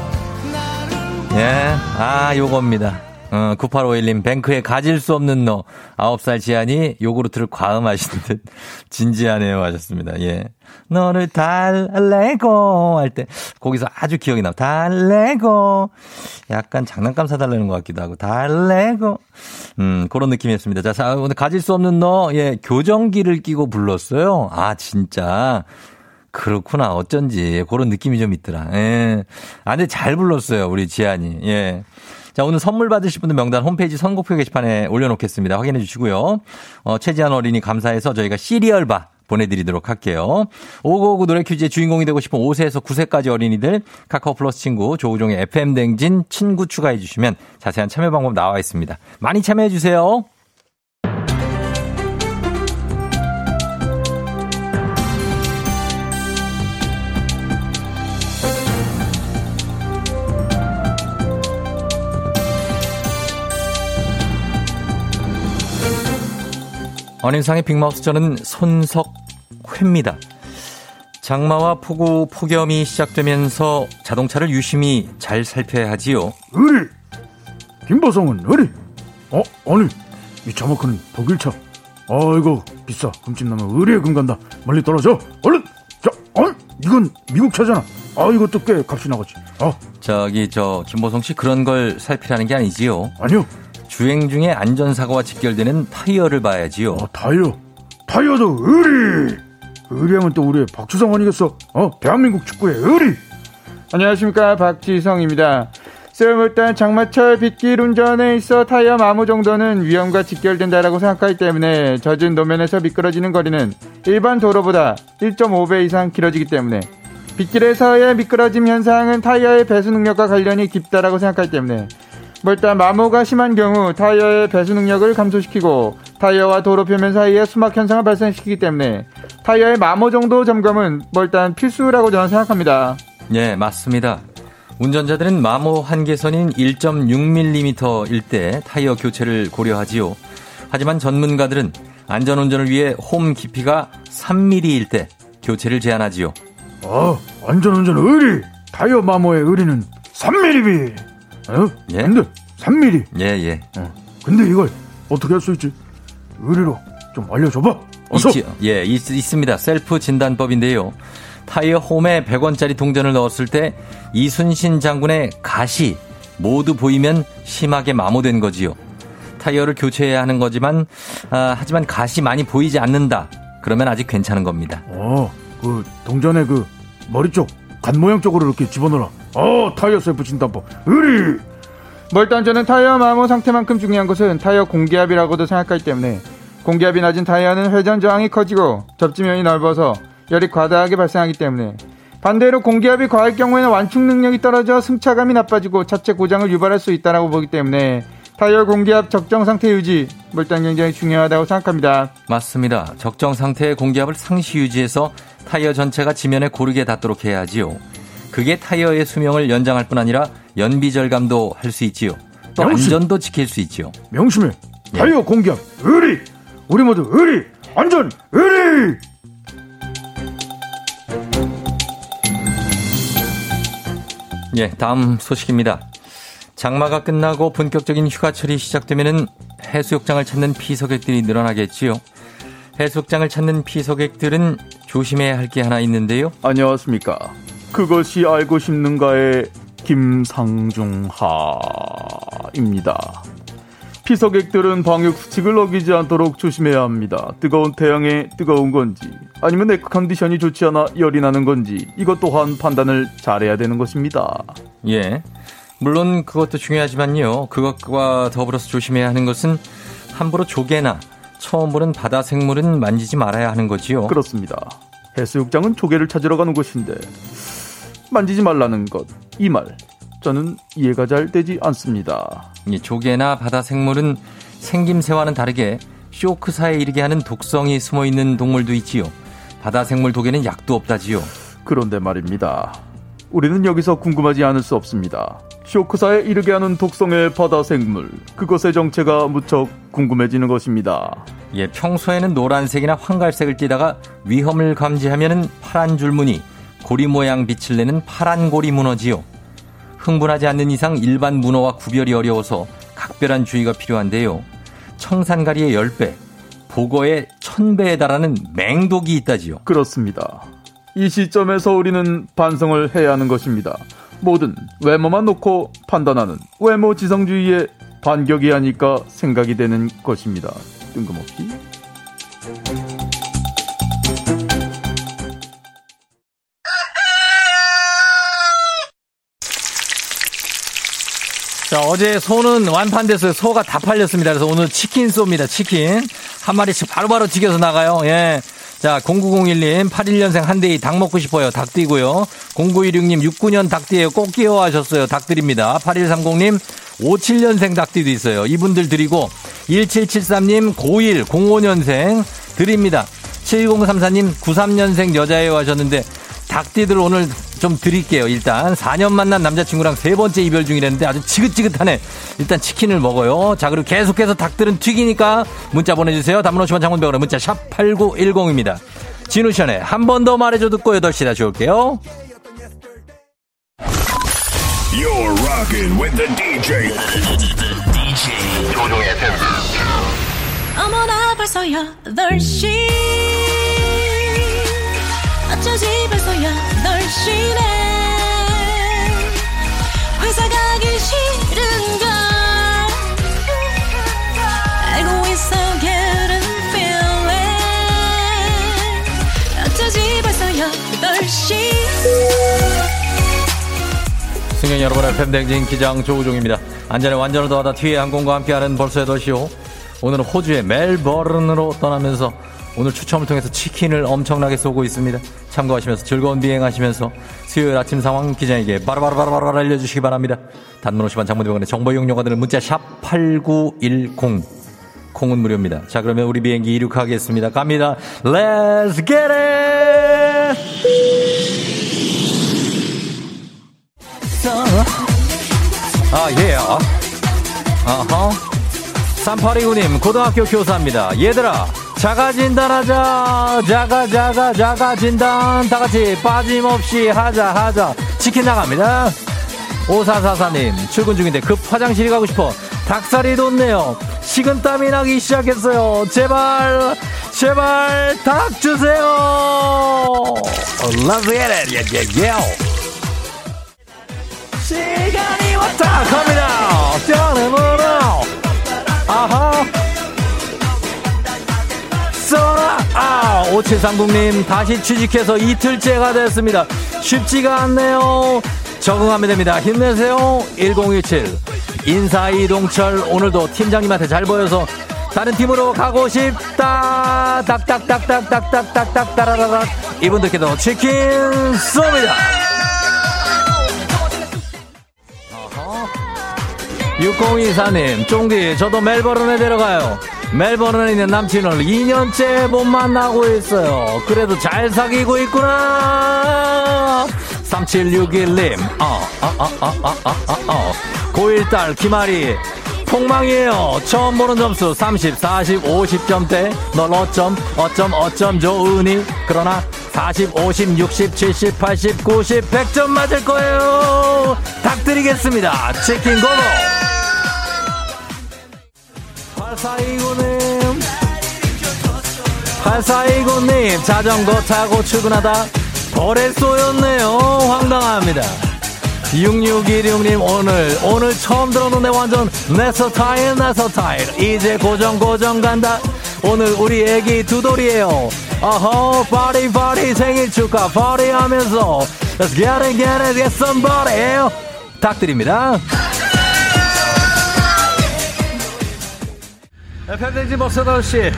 예, 아, 요겁니다. 어, 9851님, 뱅크에 가질 수 없는 너. 9살 지안이 요구르트를 과음하시는 듯 진지하네요 하셨습니다. 예. 너를 달래고 할 때, 거기서 아주 기억이 나. 달래고. 약간 장난감 사달라는 것 같기도 하고, 달래고. 음, 그런 느낌이었습니다. 자, 자, 오늘 가질 수 없는 너, 예, 교정기를 끼고 불렀어요. 아, 진짜. 그렇구나. 어쩐지. 그런 느낌이 좀 있더라. 예. 아, 근데 잘 불렀어요. 우리 지안이. 예. 자, 오늘 선물 받으실 분들 명단 홈페이지 선곡표 게시판에 올려놓겠습니다. 확인해 주시고요. 어, 최지한 어린이 감사해서 저희가 시리얼바 보내드리도록 할게요. 5959 노래 퀴즈의 주인공이 되고 싶은 5세에서 9세까지 어린이들 카카오 플러스 친구 조우종의 FM 댕진 친구 추가해 주시면 자세한 참여 방법 나와 있습니다. 많이 참여해 주세요. 어린상의 빅마우스 저는 손석회입니다. 장마와 폭우, 폭염이 시작되면서 자동차를 유심히 잘 살펴야 하지요. 의리! 김보성은 의리! 어 아니 이 자막하는 독일차. 아이고 비싸. 금집 나면 의리에 금 간다. 멀리 떨어져. 얼른! 자 어? 이건 미국 차잖아. 아 이것도 꽤 값이 나가지. 아. 저기 저 김보성 씨 그런 걸 살피라는 게 아니지요. 아니요 주행 중에 안전사고와 직결되는 타이어를 봐야지요. 어, 타이어. 타이어도 의리! 의리하면 또 우리의 박주성 아니겠어. 어 대한민국 축구의 의리! 안녕하십니까. 박지성입니다. 쓸모없던 장마철 빗길 운전에 있어 타이어 마모 정도는 위험과 직결된다라고 생각하기 때문에 젖은 노면에서 미끄러지는 거리는 일반 도로보다 1.5배 이상 길어지기 때문에 빗길에서의 미끄러짐 현상은 타이어의 배수 능력과 관련이 깊다라고 생각하기 때문에 뭐 일단 마모가 심한 경우 타이어의 배수 능력을 감소시키고 타이어와 도로 표면 사이에 수막 현상을 발생시키기 때문에 타이어의 마모 정도 점검은 뭐 일단 필수라고 저는 생각합니다. 예, 맞습니다. 운전자들은 마모 한계선인 1.6mm일 때 타이어 교체를 고려하지요. 하지만 전문가들은 안전운전을 위해 홈 깊이가 3mm일 때 교체를 제한하지요. 아 안전운전 의리 타이어 마모의 의리는 3mm 어? 예? 근데 3mm 예, 예. 어. 근데 이걸 어떻게 할 수 있지 의리로 좀 알려줘봐 어서 있지요. 예, 있, 있습니다. 셀프 진단법인데요. 타이어 홈에 100원짜리 동전을 넣었을 때 이순신 장군의 갓이 모두 보이면 심하게 마모된 거지요. 타이어를 교체해야 하는 거지만 아, 하지만 갓이 많이 보이지 않는다. 그러면 아직 괜찮은 겁니다. 어, 그 동전의 그 머리 쪽, 갓 모양 쪽으로 이렇게 집어넣어라. 어, 타이어 셀프 진단법. 의리. 뭐 일단 저는 타이어 마모 상태만큼 중요한 것은 타이어 공기압이라고도 생각하기 때문에 공기압이 낮은 타이어는 회전 저항이 커지고 접지면이 넓어서 열이 과다하게 발생하기 때문에 반대로 공기압이 과할 경우에는 완충 능력이 떨어져 승차감이 나빠지고 차체 고장을 유발할 수 있다고 보기 때문에 타이어 공기압 적정 상태 유지 뭐 일단 굉장히 중요하다고 생각합니다. 맞습니다. 적정 상태의 공기압을 상시 유지해서 타이어 전체가 지면에 고르게 닿도록 해야 하지요. 그게 타이어의 수명을 연장할 뿐 아니라 연비 절감도 할 수 있지요. 또 명심. 안전도 지킬 수 있지요. 명심해. 예. 타이어 공기압. 의리. 우리 모두 의리. 안전. 의리. 예, 다음 소식입니다. 장마가 끝나고 본격적인 휴가철이 시작되면은 해수욕장을 찾는 피서객들이 늘어나겠지요. 해수욕장을 찾는 피서객들은 조심해야 할 게 하나 있는데요. 안녕하십니까. 그것이 알고 싶는가의 김상중하입니다. 피서객들은 방역 수칙을 어기지 않도록 조심해야 합니다. 뜨거운 태양에 뜨거운 건지 아니면 에어 컨디션이 좋지 않아 열이 나는 건지 이것 또한 판단을 잘해야 되는 것입니다. 예. 물론 그것도 중요하지만요. 그것과 더불어서 조심해야 하는 것은 함부로 조개나 처음 보는 바다 생물은 만지지 말아야 하는 거지요. 그렇습니다. 해수욕장은 조개를 찾으러 가는 곳인데 만지지 말라는 것 이 말 저는 이해가 잘 되지 않습니다. 이 조개나 바다 생물은 생김새와는 다르게 쇼크사에 이르게 하는 독성이 숨어 있는 동물도 있지요. 바다 생물 독에는 약도 없다지요. 그런데 말입니다. 우리는 여기서 궁금하지 않을 수 없습니다. 쇼크사에 이르게 하는 독성의 바다 생물. 그것의 정체가 무척 궁금해지는 것입니다. 예, 평소에는 노란색이나 황갈색을 띠다가 위험을 감지하면은 파란 줄무늬, 고리 모양 빛을 내는 파란 고리 문어지요. 흥분하지 않는 이상 일반 문어와 구별이 어려워서 각별한 주의가 필요한데요. 청산가리의 10배, 보거의 1000배에 달하는 맹독이 있다지요. 그렇습니다. 이 시점에서 우리는 반성을 해야 하는 것입니다. 뭐든 외모만 놓고 판단하는 외모 지성주의에 반격이 하니까 생각이 되는 것입니다. 뜬금없이. 자, 어제 소는 완판됐어요. 소가 다 팔렸습니다. 그래서 오늘 치킨 쏩니다. 치킨. 한 마리씩 바로바로 튀겨서 나가요. 예. 자, 0901님, 81년생 한대희 닭 먹고 싶어요. 닭 띠고요. 0916님, 69년 닭띠예요. 꼭 끼워 하셨어요. 닭 드립니다. 8130님, 57년생 닭띠도 있어요. 이분들 드리고, 1773님, 01, 05년생 드립니다. 7034님, 93년생 여자예요 하셨는데, 닭띠들 오늘 좀 드릴게요. 일단 4년 만난 남자친구랑 세 번째 이별 중이랬는데 아주 지긋지긋하네. 일단 치킨을 먹어요. 자 그리고 계속해서 닭들은 튀기니까 문자 보내주세요. 담문 50원 장문병원에 문자 샵 8910입니다. 진우션의 한 번 더 말해줘 듣고 8시 다시 올게요. You're rocking with the DJ. DJ 조종의 어머나 벌써 8시 어쩌지 벌써 8시네 회사 가기 싫은걸 알고 있어 getting feeling 어쩌지 벌써 8시 승객 여러분의 팬댕진 기장 조우종입니다. 안전에 완전을 더하다 티웨이 항공과 함께하는 벌써 8시요. 오늘은 호주의 멜버른으로 떠나면서 오늘 추첨을 통해서 치킨을 엄청나게 쏘고 있습니다. 참고하시면서 즐거운 비행하시면서 수요일 아침 상황 기장에게 바로바로바로바로 알려주시기 바랍니다. 단문 50원 장문대원의 정보 이용료가 드는 문자 샵 8910 콩은 무료입니다. 자 그러면 우리 비행기 이륙하겠습니다. 갑니다. Let's get it! 아, 예. 아하. 3829님, 고등학교 교사입니다. 얘들아, 자가 진단하자. 자가, 자가, 자가 진단. 다 같이 빠짐없이 하자, 하자. 치킨 나갑니다. 5444님, 출근 중인데 급 화장실이 가고 싶어. 닭살이 돋네요. 식은땀이 나기 시작했어요. 제발, 제발, 닭 주세요. Let's get it. Yeah, yeah, yeah. 시간이 왔다 갑니다 떠나보러 아하 아 5730님 다시 취직해서 이틀째가 됐습니다. 쉽지가 않네요. 적응하면 됩니다. 힘내세요. 1017 인사 이동철 오늘도 팀장님한테 잘 보여서 다른 팀으로 가고 싶다. 딱딱딱딱딱딱딱딱 따라라락 이분들께도 치킨 쏩니다. 6024님, 쫑디, 저도 멜버른에 데려가요. 멜버른에 있는 남친을 2년째 못 만나고 있어요. 그래도 잘 사귀고 있구나. 3761님, 어, 어, 어, 어, 어, 어, 어, 어. 고1딸 김아리, 폭망이에요. 처음 보는 점수 30, 40, 50점대. 널 어쩜, 어쩜, 어쩜 좋으니? 그러나 40, 50, 60, 70, 80, 90, 100점 맞을 거예요. 닭 드리겠습니다. 치킨 고고! 8429님. 8429님 자전거 타고 출근하다 벌에 쏘였네요. 황당합니다. 6616님 오늘 오늘 처음 들었는데 완전 내 스타일 이제 고정 고정 간다. 오늘 우리 애기 두돌이에요. 어허 파리 파리 생일 축하 파리 하면서. Let's get it get it get somebody 탁드립니다 팬데지 버스 8시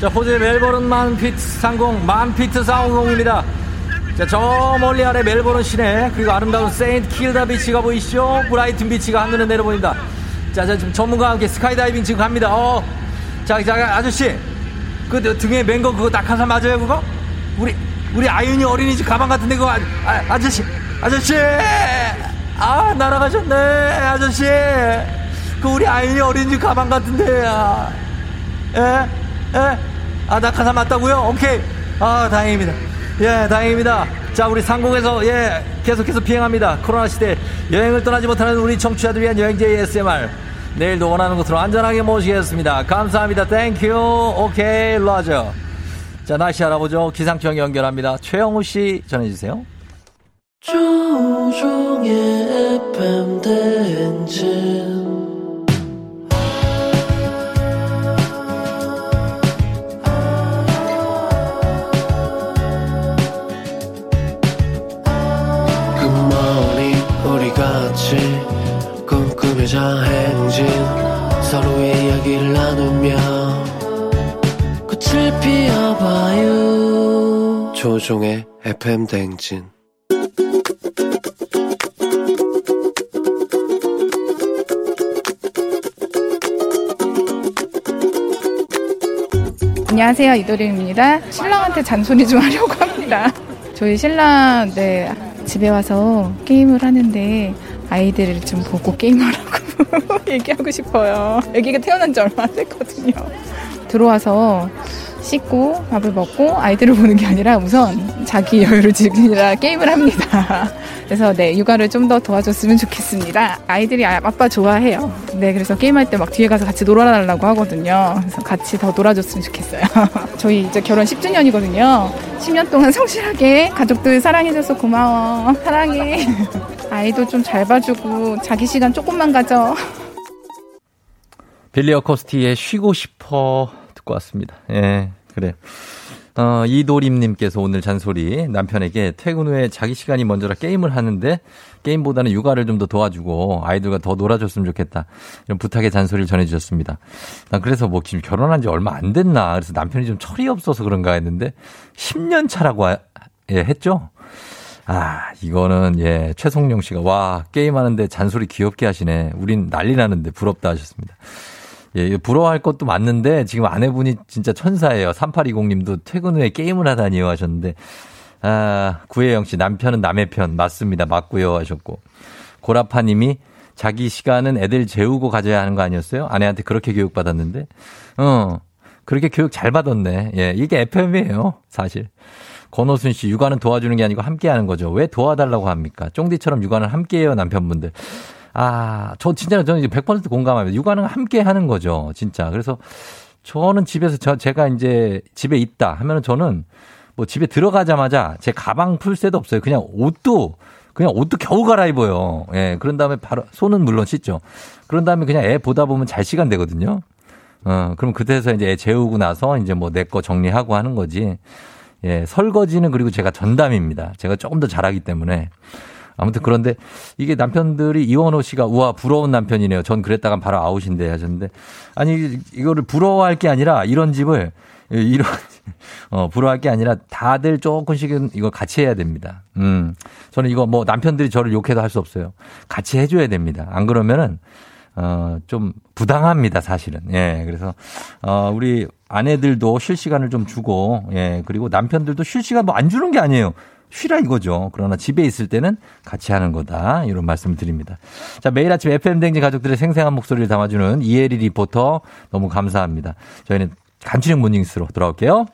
자 호주의 멜버른 만피트 상공 만피트 상공입니다 자 저 멀리 아래 멜버른 시내 그리고 아름다운 세인트 킬다 비치가 보이시죠 브라이튼 비치가 한눈에 내려 보인다 자, 자 지금 전문가와 함께 스카이다이빙 지금 갑니다 어. 자, 자 아저씨 그 등에 맨 거 그거 낙하산 맞아요 그거? 우리 우리 아윤이 어린이집 가방 같은데 그거 아, 아, 아저씨 아저씨 아, 날아가셨네, 아저씨. 그 우리 아이니 어린이집 가방 같은데, 아. 예? 예? 아, 낙하산 맞다고요? 오케이. 아, 다행입니다. 예, 다행입니다. 자, 우리 상공에서, 예, 계속해서 비행합니다. 코로나 시대 여행을 떠나지 못하는 우리 청취자들 위한 여행지 ASMR. 내일도 원하는 곳으로 안전하게 모시겠습니다. 감사합니다. Thank you. 오케이, 러저. 자, 날씨 알아보죠. 기상청 연결합니다. 최영우 씨 전해주세요. 조우종의 FM 대행진 꿈꾸며자 행진 서로의 이야기를 나누며 꽃을 피워봐요 조종의 FM 대행진 안녕하세요 이도림입니다. 신랑한테 잔소리 좀 하려고 합니다. 저희 신랑 네 집에 와서 게임을 하는데 아이들을 좀 보고 게임하라고 얘기하고 싶어요. 아기가 태어난 지 얼마 안 됐거든요. 들어와서 씻고 밥을 먹고 아이들을 보는 게 아니라 우선 자기 여유를 즐기느라 게임을 합니다. 그래서 네 육아를 좀 더 도와줬으면 좋겠습니다. 아이들이 아- 아빠 좋아해요. 네 그래서 게임할 때 막 뒤에 가서 같이 놀아달라고 하거든요. 그래서 같이 더 놀아줬으면 좋겠어요. 저희 이제 결혼 10주년이거든요. 10년 동안 성실하게 가족들 사랑해줘서 고마워. 사랑해. 아이도 좀 잘 봐주고 자기 시간 조금만 가져. 빌리 어코스티의 쉬고 싶어 듣고 왔습니다. 예, 그래. 어, 이도림님께서 오늘 잔소리 남편에게 퇴근 후에 자기 시간이 먼저라 게임을 하는데 게임보다는 육아를 좀 더 도와주고 아이들과 더 놀아줬으면 좋겠다. 이런 부탁의 잔소리를 전해주셨습니다. 난 그래서 뭐 지금 결혼한 지 얼마 안 됐나. 그래서 남편이 좀 철이 없어서 그런가 했는데 10년 차라고 하- 예, 했죠? 아, 이거는, 예, 최송영 씨가, 와, 게임하는데 잔소리 귀엽게 하시네. 우린 난리 나는데 부럽다 하셨습니다. 예, 부러워할 것도 맞는데, 지금 아내분이 진짜 천사예요. 3820 님도 퇴근 후에 게임을 하다니요 하셨는데, 아, 구혜영 씨, 남편은 남의 편, 맞습니다. 맞고요 하셨고, 고라파 님이 자기 시간은 애들 재우고 가져야 하는 거 아니었어요? 아내한테 그렇게 교육받았는데, 어, 그렇게 교육 잘 받았네. 예, 이게 FM이에요, 사실. 권호순 씨, 육아는 도와주는 게 아니고 함께 하는 거죠. 왜 도와달라고 합니까? 쫑디처럼 육아는 함께 해요, 남편분들. 아, 저 진짜 저는 이제 100% 공감합니다. 육아는 함께 하는 거죠. 진짜. 그래서 저는 집에서 저, 제가 이제 집에 있다 하면은 저는 뭐 집에 들어가자마자 제 가방 풀 새도 없어요. 그냥 옷도 그냥 옷도 겨우 갈아입어요. 예. 그런 다음에 바로 손은 물론 씻죠. 그런 다음에 그냥 애 보다 보면 잘 시간 되거든요. 어, 그럼 그때서 이제 애 재우고 나서 이제 뭐 내 거 정리하고 하는 거지. 예, 설거지는 그리고 제가 전담입니다. 제가 조금 더 잘하기 때문에. 아무튼 그런데 이게 남편들이 이원호 씨가 우와 부러운 남편이네요. 전 그랬다간 바로 아웃인데 하셨는데 아니 이거를 부러워할 게 아니라 이런 집을 이런 어 부러워할 게 아니라 다들 조금씩은 이걸 같이 해야 됩니다. 음 저는 이거 뭐 남편들이 저를 욕해도 할 수 없어요. 같이 해 줘야 됩니다. 안 그러면은 어, 좀 부당합니다, 사실은. 예, 그래서, 어, 우리 아내들도 쉴 시간을 좀 주고, 예, 그리고 남편들도 쉴 시간 뭐 안 주는 게 아니에요. 쉬라 이거죠. 그러나 집에 있을 때는 같이 하는 거다. 이런 말씀 드립니다. 자, 매일 아침 FM댕지 가족들의 생생한 목소리를 담아주는 이혜리 리포터 너무 감사합니다. 저희는 간추린 모닝스로 돌아올게요.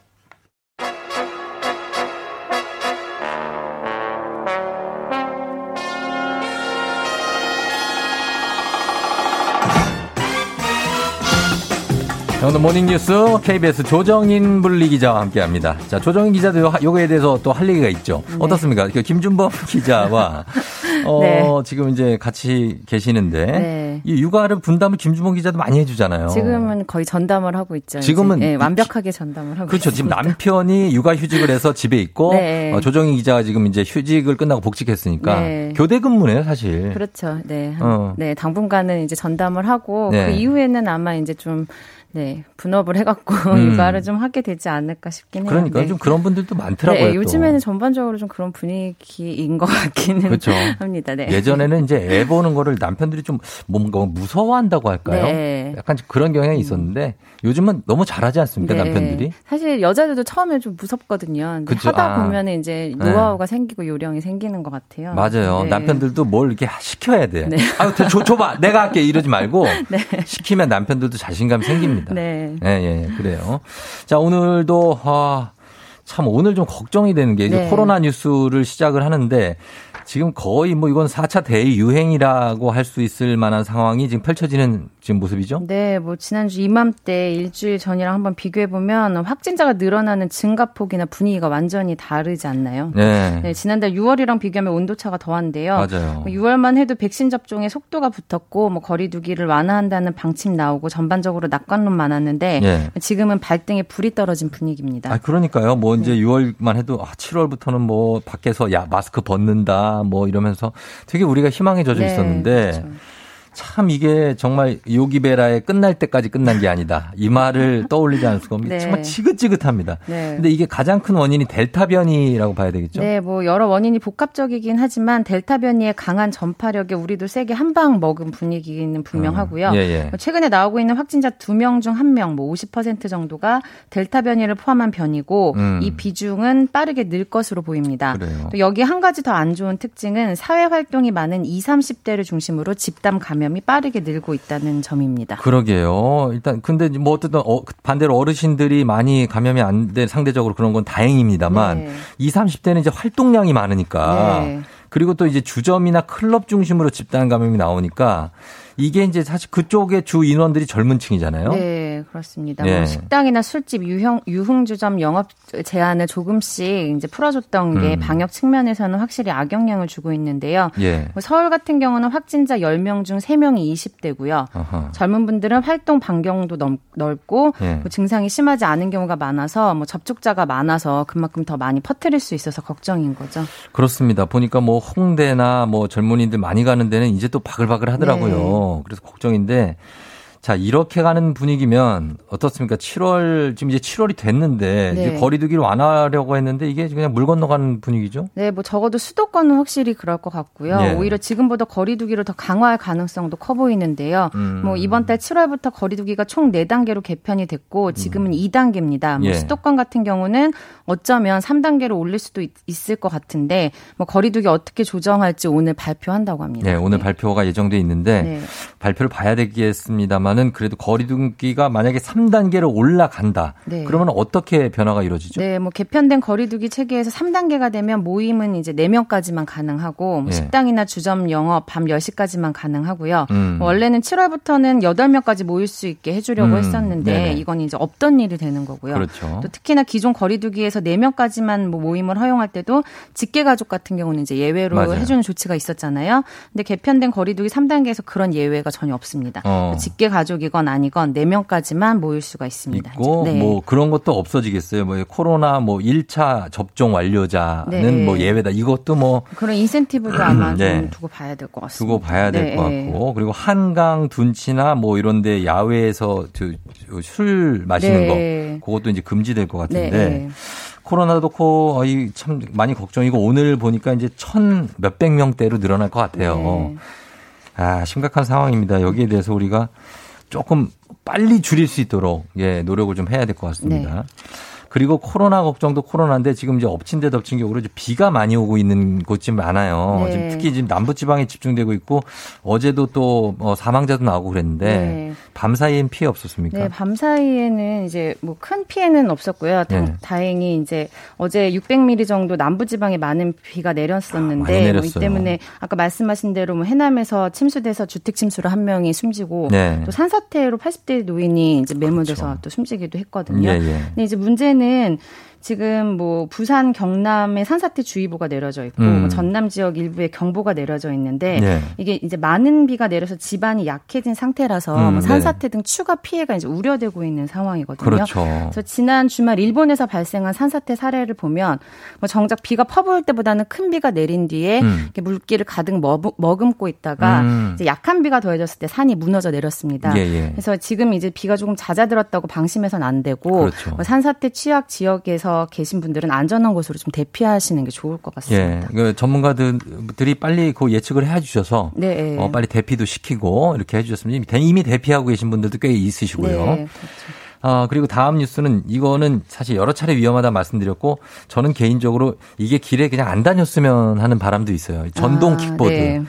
오늘 모닝뉴스 KBS 조정인 분리 기자와 함께합니다. 자 조정인 기자도 요- 요거에 대해서 또 할 얘기가 있죠. 어떻습니까? 그 김준범 기자와 어, 네. 지금 이제 같이 계시는데 네. 이 육아를 분담을 김준범 기자도 많이 해주잖아요. 지금은 거의 전담을 하고 있죠. 지금은 네, 이- 완벽하게 전담을 하고 그렇죠. 지금 있습니다. 남편이 육아휴직을 해서 집에 있고 네. 어, 조정인 기자가 지금 이제 휴직을 끝나고 복직했으니까 네. 교대 근무네요, 사실. 그렇죠. 네. 한- 어. 네, 당분간은 이제 전담을 하고 네. 그 이후에는 아마 이제 좀 네, 분업을 해갖고 음. 육아를 좀 하게 되지 않을까 싶긴 해요. 그러니까 네. 좀 그런 분들도 많더라고요. 네, 또. 요즘에는 전반적으로 좀 그런 분위기인 것 같기는 그렇죠. 합니다. 네. 예전에는 이제 애 보는 거를 남편들이 좀 뭔가 무서워한다고 할까요? 네. 약간 그런 경향이 있었는데 요즘은 너무 잘하지 않습니까 네. 남편들이? 사실 여자들도 처음에 좀 무섭거든요. 그쵸. 하다 아. 보면은 이제 네. 노하우가 생기고 요령이 생기는 것 같아요. 맞아요. 네. 남편들도 뭘 이렇게 시켜야 돼. 네. 아유, 줘, 줘, 줘봐. 내가 할게. 이러지 말고. 네. 시키면 남편들도 자신감 생깁니다. 네. 예, 예, 그래요. 자, 오늘도, 아, 참, 오늘 좀 걱정이 되는 게, 이제 네. 코로나 뉴스를 시작을 하는데, 지금 거의 뭐 이건 4차 대유행이라고 할 수 있을 만한 상황이 지금 펼쳐지는 지금 모습이죠? 네, 뭐 지난주 이맘때 일주일 전이랑 한번 비교해 보면 확진자가 늘어나는 증가폭이나 분위기가 완전히 다르지 않나요? 네. 네, 지난달 6월이랑 비교하면 온도차가 더한데요. 맞아요. 6월만 해도 백신 접종의 속도가 붙었고 뭐 거리두기를 완화한다는 방침 나오고 전반적으로 낙관론 많았는데 예. 지금은 발등에 불이 떨어진 분위기입니다. 아, 그러니까요. 뭐 이제 네. 6월만 해도 아, 7월부터는 뭐 밖에서 야, 마스크 벗는다 뭐 이러면서 되게 우리가 희망에 젖어 네, 있었는데 그렇죠. 참 이게 정말 요기베라의 끝날 때까지 끝난 게 아니다. 이 말을 떠올리지 않을 수가 없는데 네. 정말 지긋지긋합니다. 네. 근데 이게 가장 큰 원인이 델타 변이라고 봐야 되겠죠? 네, 뭐 여러 원인이 복합적이긴 하지만 델타 변이의 강한 전파력에 우리도 세게 한 방 먹은 분위기는 분명하고요. 음, 예, 예. 최근에 나오고 있는 확진자 2명 중 1명, 뭐 50% 정도가 델타 변이를 포함한 변이고 음. 이 비중은 빠르게 늘 것으로 보입니다. 그래요. 또 여기 한 가지 더 안 좋은 특징은 사회 활동이 많은 20, 30대를 중심으로 집단 감염 이 빠르게 늘고 있다는 점입니다. 그러게요. 일단 근데 뭐 어쨌든 어, 반대로 어르신들이 많이 감염이 안 돼 상대적으로 그런 건 다행입니다만 네. 20, 30대는 이제 활동량이 많으니까 네. 그리고 또 이제 주점이나 클럽 중심으로 집단 감염이 나오니까 이게 이제 사실 그쪽의 주 인원들이 젊은 층이잖아요. 네, 그렇습니다. 예. 뭐 식당이나 술집, 유형, 유흥주점 영업 제한을 조금씩 이제 풀어줬던 게 음. 방역 측면에서는 확실히 악영향을 주고 있는데요. 예. 뭐 서울 같은 경우는 확진자 10명 중 3명이 20대고요. 어허. 젊은 분들은 활동 반경도 넓, 넓고 예. 뭐 증상이 심하지 않은 경우가 많아서 뭐 접촉자가 많아서 그만큼 더 많이 퍼뜨릴 수 있어서 걱정인 거죠. 그렇습니다. 보니까 뭐 홍대나 뭐 젊은이들 많이 가는 데는 이제 또 바글바글 하더라고요. 그래서 걱정인데 자, 이렇게 가는 분위기면 어떻습니까? 7월, 지금 이제 7월이 됐는데 네. 이제 거리두기를 완화하려고 했는데 이게 그냥 물 건너가는 분위기죠? 네, 뭐 적어도 수도권은 확실히 그럴 것 같고요. 예. 오히려 지금보다 거리두기를 더 강화할 가능성도 커 보이는데요. 음. 뭐 이번 달 7월부터 거리두기가 총 4단계로 개편이 됐고 지금은 2단계입니다. 뭐 음. 예. 수도권 같은 경우는 어쩌면 3단계로 올릴 수도 있, 을것 같은데 뭐 거리두기 어떻게 조정할지 오늘 발표한다고 합니다. 네, 오늘 발표가 예정돼 있는데 네. 발표를 봐야 되겠습니다만은 그래도 거리두기가 만약에 3단계로 올라간다. 네. 그러면 어떻게 변화가 이루어지죠? 네, 뭐 개편된 거리두기 체계에서 3단계가 되면 모임은 이제 4명까지만 가능하고 뭐 예. 식당이나 주점 영업 밤 10시까지만 가능하고요. 음. 뭐 원래는 7월부터는 8명까지 모일 수 있게 해 주려고 음, 했었는데 네네. 이건 이제 없던 일이 되는 거고요. 그렇죠. 또 특히나 기존 거리두기에서 4명까지만 뭐 모임을 허용할 때도 직계 가족 같은 경우는 이제 예외로 맞아요. 해주는 조치가 있었잖아요. 근데 개편된 거리두기 3단계에서 그런 예외가 전혀 없습니다. 어. 직계 가족이건 아니건 4명까지만 모일 수가 있습니다. 있고 네. 뭐 그런 것도 없어지겠어요. 뭐 코로나 뭐 1차 접종 완료자는 네. 뭐 예외다. 이것도 뭐 그런 인센티브도 아마 네. 좀 두고 봐야 될 것 같습니다. 두고 봐야 될 네, 것 네. 같고 그리고 한강 둔치나 뭐 이런 데 야외에서 저- 저술 마시는 네. 거 그것도 이제 금지될 것 같은데 네, 네. 코로나 도 코, 이참 많이 걱정이고 오늘 보니까 이제 천 몇백 명대로 늘어날 것 같아요. 네. 아, 심각한 상황입니다. 여기에 대해서 우리가 조금 빨리 줄일 수 있도록 예, 노력을 좀 해야 될 것 같습니다. 네. 그리고 코로나 걱정도 코로나인데 지금 이제 엎친 데 덮친 격으로 비가 많이 오고 있는 곳이 많아요. 네. 지금 특히 지금 남부 지방에 집중되고 있고 어제도 또 어, 사망자도 나오고 그랬는데 네. 밤 사이엔 피해 없었습니까? 네, 밤 사이에는 이제 뭐 큰 피해는 없었고요. 다, 네. 다행히 이제 어제 600mm 정도 남부 지방에 많은 비가 내렸었는데 많이 뭐. 이 때문에 아까 말씀하신 대로 뭐 해남에서 침수돼서 주택 침수로 한 명이 숨지고 네. 또 산사태로 80대 노인이 이제 매몰돼서 또 숨지기도 했거든요. 그렇죠. 예, 예. 근데 이제 문제는 때는 지금 뭐 부산 경남에 산사태 주의보가 내려져 있고 음. 뭐 전남 지역 일부에 경보가 내려져 있는데 네. 이게 이제 많은 비가 내려서 지반이 약해진 상태라서 음, 뭐 네. 산사태 등 추가 피해가 이제 우려되고 있는 상황이거든요. 그렇죠. 그래서 지난 주말 일본에서 발생한 산사태 사례를 보면 뭐 정작 비가 퍼부을 때보다는 큰 비가 내린 뒤에 음. 물기를 가득 머금고 있다가 음. 이제 약한 비가 더해졌을 때 산이 무너져 내렸습니다. 예, 예. 그래서 지금 이제 비가 조금 잦아들었다고 방심해서는 안 되고 그렇죠. 뭐 산사태 취약 지역에서 주변에서 계신 분들은 안전한 곳으로 좀 대피하시는 게 좋을 것 같습니다. 예, 그 전문가들이 빨리 그 예측을 해 주셔서 네. 어, 빨리 대피도 시키고 이렇게 해 주셨으면 이미 대피하고 계신 분들도 꽤 있으시고요. 네, 그렇죠. 아, 그리고 다음 뉴스는 이거는 사실 여러 차례 위험하다 말씀드렸고 저는 개인적으로 이게 길에 그냥 안 다녔으면 하는 바람도 있어요. 전동 아, 킥보드. 네.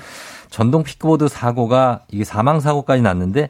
전동 킥보드 사고가 이게 사망 사고까지 났는데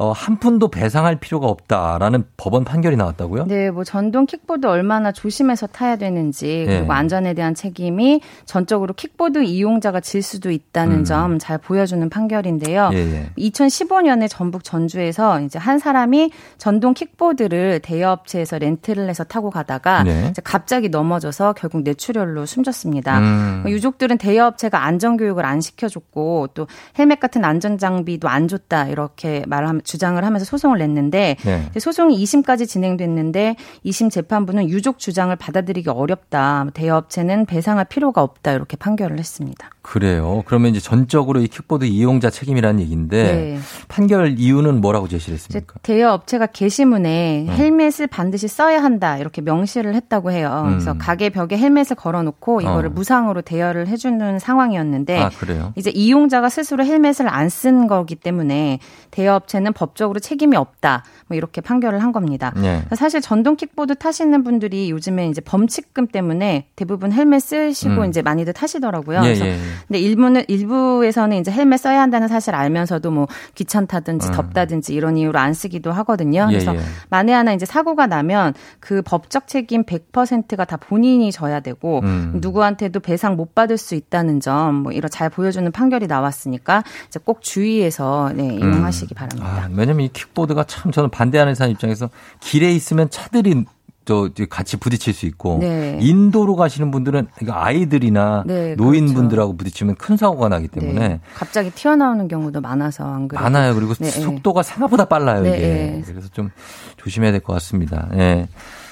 어, 한 푼도 배상할 필요가 없다라는 법원 판결이 나왔다고요? 네, 뭐 전동 킥보드 얼마나 조심해서 타야 되는지 네. 그리고 안전에 대한 책임이 전적으로 킥보드 이용자가 질 수도 있다는 음. 점잘 보여주는 판결인데요. 예, 예. 2015년에 전북 전주에서 이제 한 사람이 전동 킥보드를 대여업체에서 렌트를 해서 타고 가다가 네. 이제 갑자기 넘어져서 결국 뇌출혈로 숨졌습니다. 음. 유족들은 대여업체가 안전 교육을 안 시켜줬고 또 헬멧 같은 안전 장비도 안 줬다 이렇게 말하면 주장을 하면서 소송을 냈는데 네. 소송이 2심까지 진행됐는데 2심 재판부는 유족 주장을 받아들이기 어렵다. 대여업체는 배상할 필요가 없다. 이렇게 판결을 했습니다. 그래요. 그러면 이제 전적으로 이 킥보드 이용자 책임이라는 얘기인데 네. 판결 이유는 뭐라고 제시를 했습니까? 대여 업체가 게시문에 음. 헬멧을 반드시 써야 한다 이렇게 명시를 했다고 해요. 음. 그래서 가게 벽에 헬멧을 걸어놓고 이거를 어. 무상으로 대여를 해주는 상황이었는데 아, 그래요? 이제 이용자가 스스로 헬멧을 안 쓴 거기 때문에 대여 업체는 법적으로 책임이 없다. 뭐 이렇게 판결을 한 겁니다. 네. 사실 전동 킥보드 타시는 분들이 요즘에 이제 범칙금 때문에 대부분 헬멧 쓰시고 음. 이제 많이들 타시더라고요. 예, 그래서 예, 예. 근데 일부는 일부에서는 이제 헬멧 써야 한다는 사실 알면서도 뭐 귀찮다든지 음. 덥다든지 이런 이유로 안 쓰기도 하거든요. 예, 그래서 예. 만에 하나 이제 사고가 나면 그 법적 책임 100%가 다 본인이 져야 되고 음. 누구한테도 배상 못 받을 수 있다는 점 뭐 이런 잘 보여주는 판결이 나왔으니까 이제 꼭 주의해서 네, 이용하시기 바랍니다. 아, 왜냐면 이 킥보드가 참 저는 반대하는 사람 입장에서 길에 있으면 차들이 저 같이 부딪힐 수 있고 네. 인도로 가시는 분들은 아이들이나 네, 노인분들하고 부딪히면 큰 사고가 나기 때문에 네. 갑자기 튀어나오는 경우도 많아서 안 그래도 많아요. 그리고 네, 속도가 생각보다 빨라요, 네, 이게. 네. 그래서 좀 조심해야 될 것 같습니다. 예.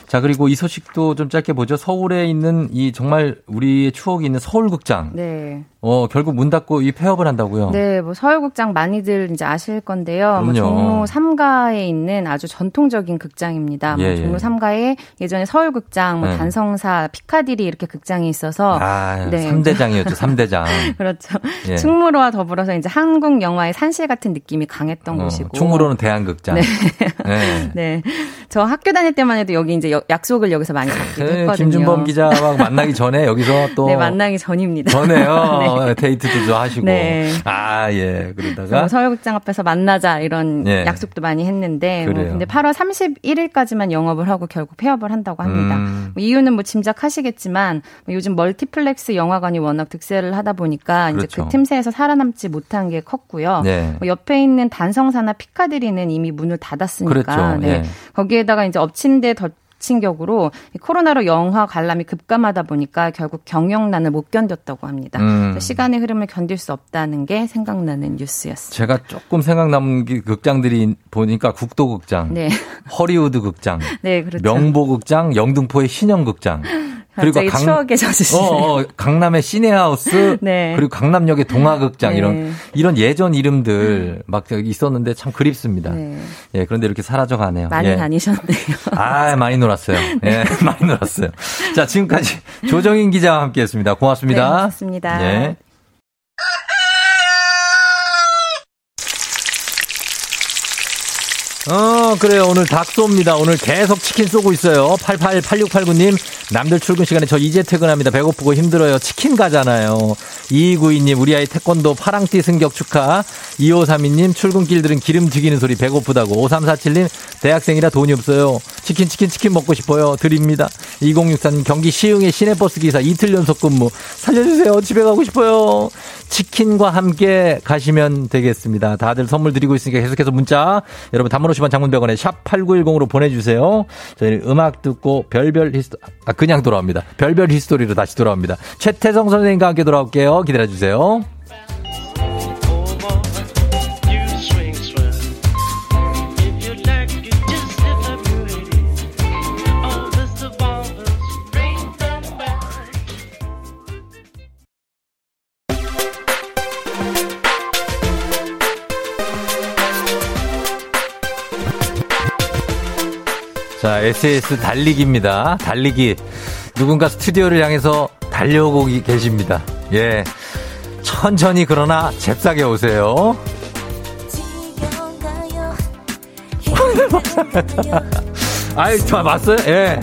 자, 그리고 이 소식도 좀 짧게 보죠. 서울에 있는 이 정말 우리의 추억이 있는 서울극장. 네. 어, 결국 문 닫고 이 폐업을 한다고요. 네, 뭐 서울극장 많이들 이제 아실 건데요. 뭐. 종로 3가에 있는 아주 전통적인 극장입니다. 뭐 예, 예. 종로 3가에 예전에 서울극장, 뭐 네. 단성사, 피카디리 이렇게 극장이 있어서 아, 네. 삼 3대장이었죠, 3대장. 그렇죠. 예. 충무로와 더불어서 이제 한국 영화의 산실 같은 느낌이 강했던 어, 곳이고. 충무로는 대한극장. 네. 네. 네. 저 학교 다닐 때만 해도 여기 이제 여- 약속을 여기서 많이 잡기도 네, 했거든요. 김준범 기자와 만나기 전에 여기서 또 네, 만나기 전입니다. 전에요. 네. 데이트도 좀 하시고. 네. 아, 예. 그러다가 뭐 서울극장 앞에서 만나자 이런 네. 약속도 많이 했는데 뭐 그래요. 근데 8월 31일까지만 영업을 하고 결국 폐업을 한다고 합니다. 음. 뭐 이유는 뭐 짐작하시겠지만 뭐 요즘 멀티플렉스 영화관이 워낙 득세를 하다 보니까 이제 그렇죠. 그 틈새에서 살아남지 못한 게 컸고요. 네. 뭐 옆에 있는 단성사나 피카디리는 이미 문을 닫았으니까 그렇죠. 네. 예. 거기에 다가 이제 엎친 데 덮친 격으로 이 코로나로 영화 관람이 급감하다 보니까 결국 경영난을 못 견뎠다고 합니다. 음. 시간의 흐름을 견딜 수 없다는 게 생각나는 뉴스였습니다. 제가 조금 생각나는 게 극장들이 보니까 국도극장, 네. 허리우드 극장, 네, 그렇죠. 명보극장, 영등포의 신영극장. 갑자기 추억에 젖으시네요. 어, 어, 강남의 시내하우스, 네. 그리고 강남역의 동화극장 네. 이런 이런 예전 이름들 막 저기 있었는데 참 그립습니다. 네. 예, 그런데 이렇게 사라져 가네요. 많이 예. 다니셨네요. 아, 많이 놀았어요. 예, 많이 놀았어요. 자, 지금까지 조정인 기자와 함께했습니다. 고맙습니다. 네, 고맙습니다. 예. 어, 그래요. 오늘 닭 쏩니다. 오늘 계속 치킨 쏘고 있어요. 888689님, 남들 출근 시간에 저 이제 퇴근합니다. 배고프고 힘들어요. 치킨 가잖아요. 2292님, 우리 아이 태권도 파랑띠 승격 축하. 2532님, 출근길 들은 기름 튀기는 소리 배고프다고. 5347님, 대학생이라 돈이 없어요. 치킨, 치킨, 치킨 먹고 싶어요. 드립니다. 2064님, 경기 시흥의 시내버스 기사 이틀 연속 근무. 살려주세요. 집에 가고 싶어요. 치킨과 함께 가시면 되겠습니다. 다들 선물 드리고 있으니까 계속해서 문자. 여러분, 단문 50원 장문 100원에 샵8910으로 보내주세요. 저희는 음악 듣고 별별 히스토, 아, 그냥 돌아옵니다. 별별 히스토리로 다시 돌아옵니다. 최태성 선생님과 함께 돌아올게요. 기다려주세요. 자, SAS 달리기입니다. 달리기. 누군가 스튜디오를 향해서 달려오고 계십니다. 예. 천천히 그러나 잽싸게 오세요. 아이, 저 맞어요? 예.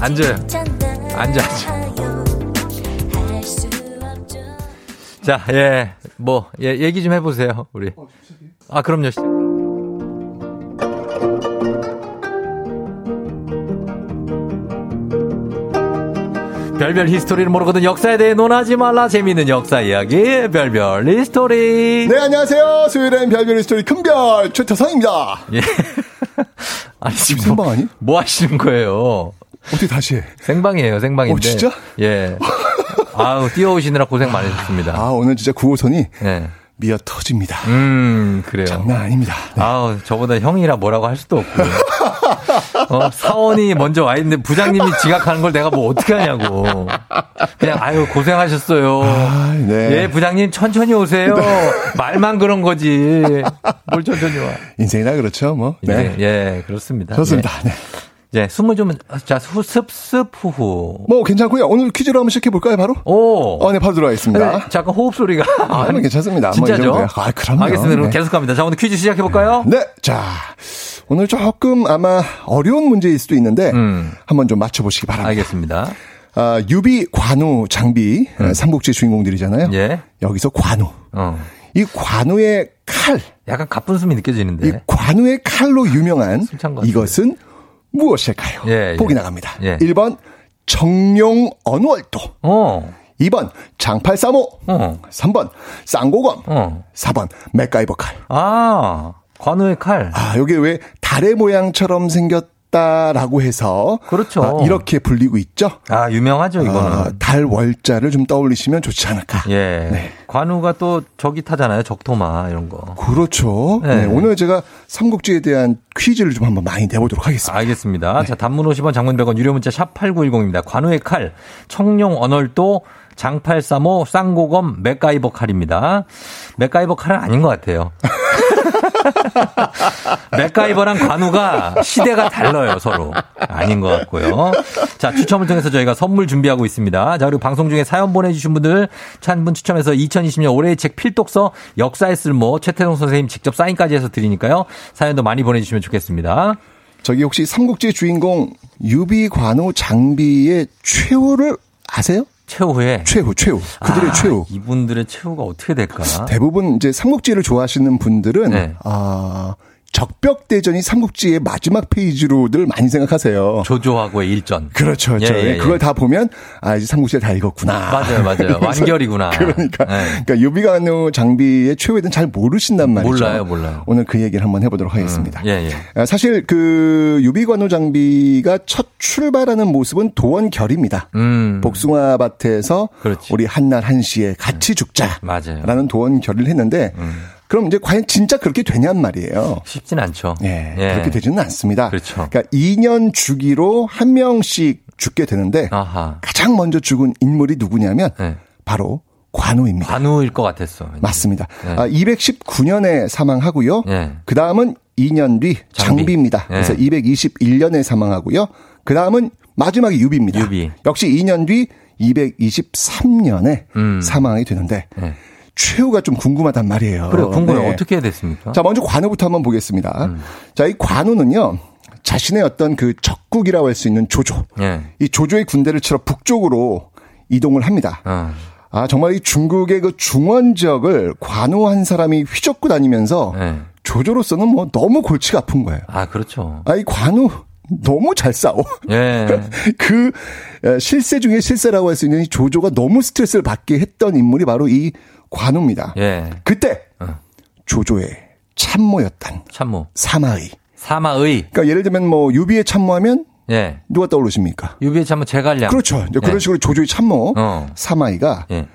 앉아요. 앉아, 앉아. 자, 예. 뭐, 예, 얘기 좀 해보세요, 우리. 아, 그럼요. 별별 히스토리를 모르거든 역사에 대해 논하지 말라. 재미있는 역사 이야기 별별 히스토리. 네 안녕하세요. 수요일엔 별별 히스토리 큰별 최태성입니다. 예. 아니 지금 생방 아니? 뭐 하시는 거예요? 어떻게 다시 해? 생방이에요 생방인데. 어, 진짜? 예. 아우 뛰어오시느라 고생 많으셨습니다. 아 오늘 진짜 9호선이? 예. 미어 터집니다 음 그래요 장난 아닙니다 네. 아우 저보다 형이라 뭐라고 할 수도 없고 어, 사원이 먼저 와 있는데 부장님이 지각하는 걸 내가 뭐 어떻게 하냐고. 그냥 아유 고생하셨어요. 아, 네. 예 부장님 천천히 오세요. 말만 그런 거지. 뭘 천천히 와. 인생이나 그렇죠 뭐 네. 예, 예 그렇습니다. 좋습니다 예. 네. 예, 숨을 좀, 자, 후, 습 습, 후후. 뭐 괜찮고요 오늘 퀴즈로 한번 시작해 볼까요 바로 오. 어, 네 바로 들어가겠습니다 네, 잠깐 호흡 소리가. 아, 뭐 괜찮습니다. 뭐 진짜죠? 이 정도야. 아, 그럼요. 알겠습니다. 그럼 네. 계속 갑니다. 자, 오늘 퀴즈 시작해볼까요? 네, 자 오늘 조금 아마 어려운 문제일 수도 있는데 음. 한번 좀 맞춰보시기 바랍니다. 알겠습니다. 아, 유비 관우 장비 아, 삼국지 주인공들이잖아요. 음. 예. 여기서 관우. 어. 이 관우의 칼, 약간 가쁜 숨이 느껴지는데. 이 관우의 칼로 유명한. 이것은 무엇일까요? 예, 예. 보기 나갑니다. 예. 1번 정룡 언월도. 어. 2번 장팔사모. 어. 3번 쌍고검. 어. 4번 맥가이버 칼. 아, 관우의 칼. 아, 요게 왜 달의 모양처럼 생겼 다라고 해서 그렇죠. 아, 이렇게 불리고 있죠. 아, 유명하죠, 이거는. 아, 달 월자를 좀 떠올리시면 좋지 않을까. 예. 네. 관우가 또 저기 타잖아요. 적토마, 이런 거. 그렇죠. 네. 네, 오늘 제가 삼국지에 대한 퀴즈를 좀 한번 많이 내보도록 하겠습니다. 알겠습니다. 자, 단문 50원, 장문 100원, 유료 문자 샵 8910입니다. 관우의 칼, 청룡 언얼도, 장팔사모, 쌍고검, 맥가이버 칼입니다. 맥가이버 칼은 아닌 것 같아요. 맥가이버랑 관우가 시대가 달라요, 서로. 아닌 것 같고요. 자, 추첨을 통해서 저희가 선물 준비하고 있습니다. 자, 그리고 방송 중에 사연 보내주신 분들 찬분 추첨해서 2020년 올해의 책 필독서 역사의 쓸모 최태동 선생님 직접 사인까지 해서 드리니까요. 사연도 많이 보내주시면 좋겠습니다. 저기 혹시 삼국지 주인공 유비 관우 장비의 최후를 아세요? 최후에 최후, 최후. 그들의 아, 최후. 이분들의 최후가 어떻게 될까? 대부분 이제 삼국지를 좋아하시는 분들은 네. 아 적벽 대전이 삼국지의 마지막 페이지로들 많이 생각하세요. 조조하고의 일전. 그렇죠, 그렇죠. 예, 예, 예. 그걸 다 보면 아 이제 삼국지를 다 읽었구나. 맞아요, 맞아요. 완결이구나. 그러니까, 네. 그러니까 유비관우 장비의 최후에 대한 잘 모르신단 말이죠. 몰라요, 몰라요. 오늘 그 얘기를 한번 해보도록 하겠습니다. 예, 예. 아, 사실 그 유비관우 장비가 첫 출발하는 모습은 도원결의입니다. 음. 복숭아 밭에서 그렇지. 우리 한날 한시에 같이 죽자라는 맞아요. 도원결의를 했는데 음. 그럼 이제 과연 진짜 그렇게 되냔 말이에요. 쉽진 않죠. 예, 예. 그렇게 되지는 않습니다. 그렇죠. 그러니까 2년 주기로 한 명씩 죽게 되는데 아하. 가장 먼저 죽은 인물이 누구냐면 네. 바로 관우입니다. 관우일 것 같았어. 왠지. 맞습니다. 네. 아, 219년에 사망하고요. 예. 그 다음은 2년 뒤 장비. 그래서 예. 221년에 사망하고요. 그 다음은 마지막에 유비입니다. 유비. 역시 2년 뒤 223년에 음. 사망이 되는데 예. 최후가 좀 궁금하단 말이에요. 그래, 궁금해. 네. 어떻게 됐습니까? 자, 먼저 관우부터 한번 보겠습니다. 음. 자, 이 관우는요. 자신의 어떤 그 적국이라고 할 수 있는 조조. 예. 이 조조의 군대를 치러 북쪽으로 이동을 합니다. 어. 아, 정말 이 중국의 그 중원 지역을 관우 한 사람이 휘젓고 다니면서 예. 조조로서는 뭐 너무 골치가 아픈 거예요. 아, 그렇죠. 아, 이 관우 너무 잘 싸워. 예. 그 에, 실세 중에 실세라고 할 수 있는 이 조조가 너무 스트레스를 받게 했던 인물이 바로 이 관우입니다. 예. 그때 어. 조조의 참모였던 참모. 사마의. 사마의. 그러니까 예를 들면 뭐 유비의 참모하면 예. 누가 떠오르십니까? 유비의 참모 제갈량. 그렇죠. 이제 그런 예. 식으로 조조의 참모 어. 사마이가 예.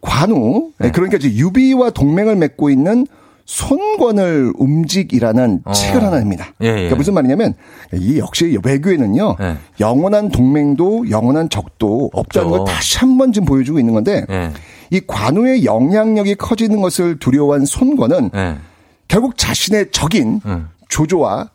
관우 네. 그러니까 이제 유비와 동맹을 맺고 있는 손권을 움직이라는 어. 책을 하나 냅니다. 예, 예. 그러니까 무슨 말이냐면 이 역시 외교에는요 예. 영원한 동맹도 영원한 적도 없다는. 걸 다시 한 번 지금 보여주고 있는 건데 예. 이 관우의 영향력이 커지는 것을 두려워한 손권은 예. 결국 자신의 적인 음. 조조와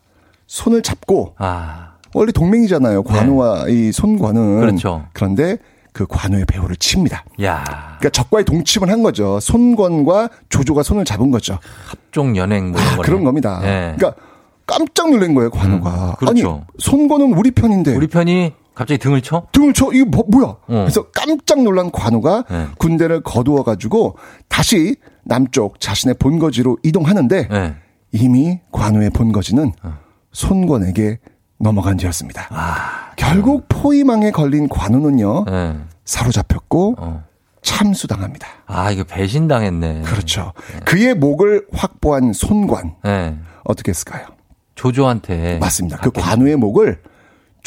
손을 잡고 아. 원래 동맹이잖아요. 관우와 이 손관은. 네. 그렇죠. 그런데 그 관우의 배우를 칩니다. 야 그러니까 적과의 동침을 한 거죠. 손권과 조조가 손을 잡은 거죠. 합종 연행 뭐 아. 그런 겁니다. 예. 그러니까 깜짝 놀란 거예요, 관우가. 그렇죠. 아니, 손권은 우리 편인데. 우리 편이 갑자기 등을 쳐? 등을 쳐? 이거 뭐, 뭐야? 그래서 깜짝 놀란 관우가 네. 군대를 거두어 가지고 다시 남쪽 자신의 본거지로 이동하는데 네. 이미 관우의 본거지는 어. 손권에게 넘어간 뒤였습니다. 아, 결국 포위망에 걸린 관우는요. 네. 사로잡혔고 어. 참수당합니다. 아, 이거 배신당했네. 그렇죠. 그의 목을 확보한 손관 네. 어떻게 했을까요? 조조한테. 맞습니다. 그 관우의 목을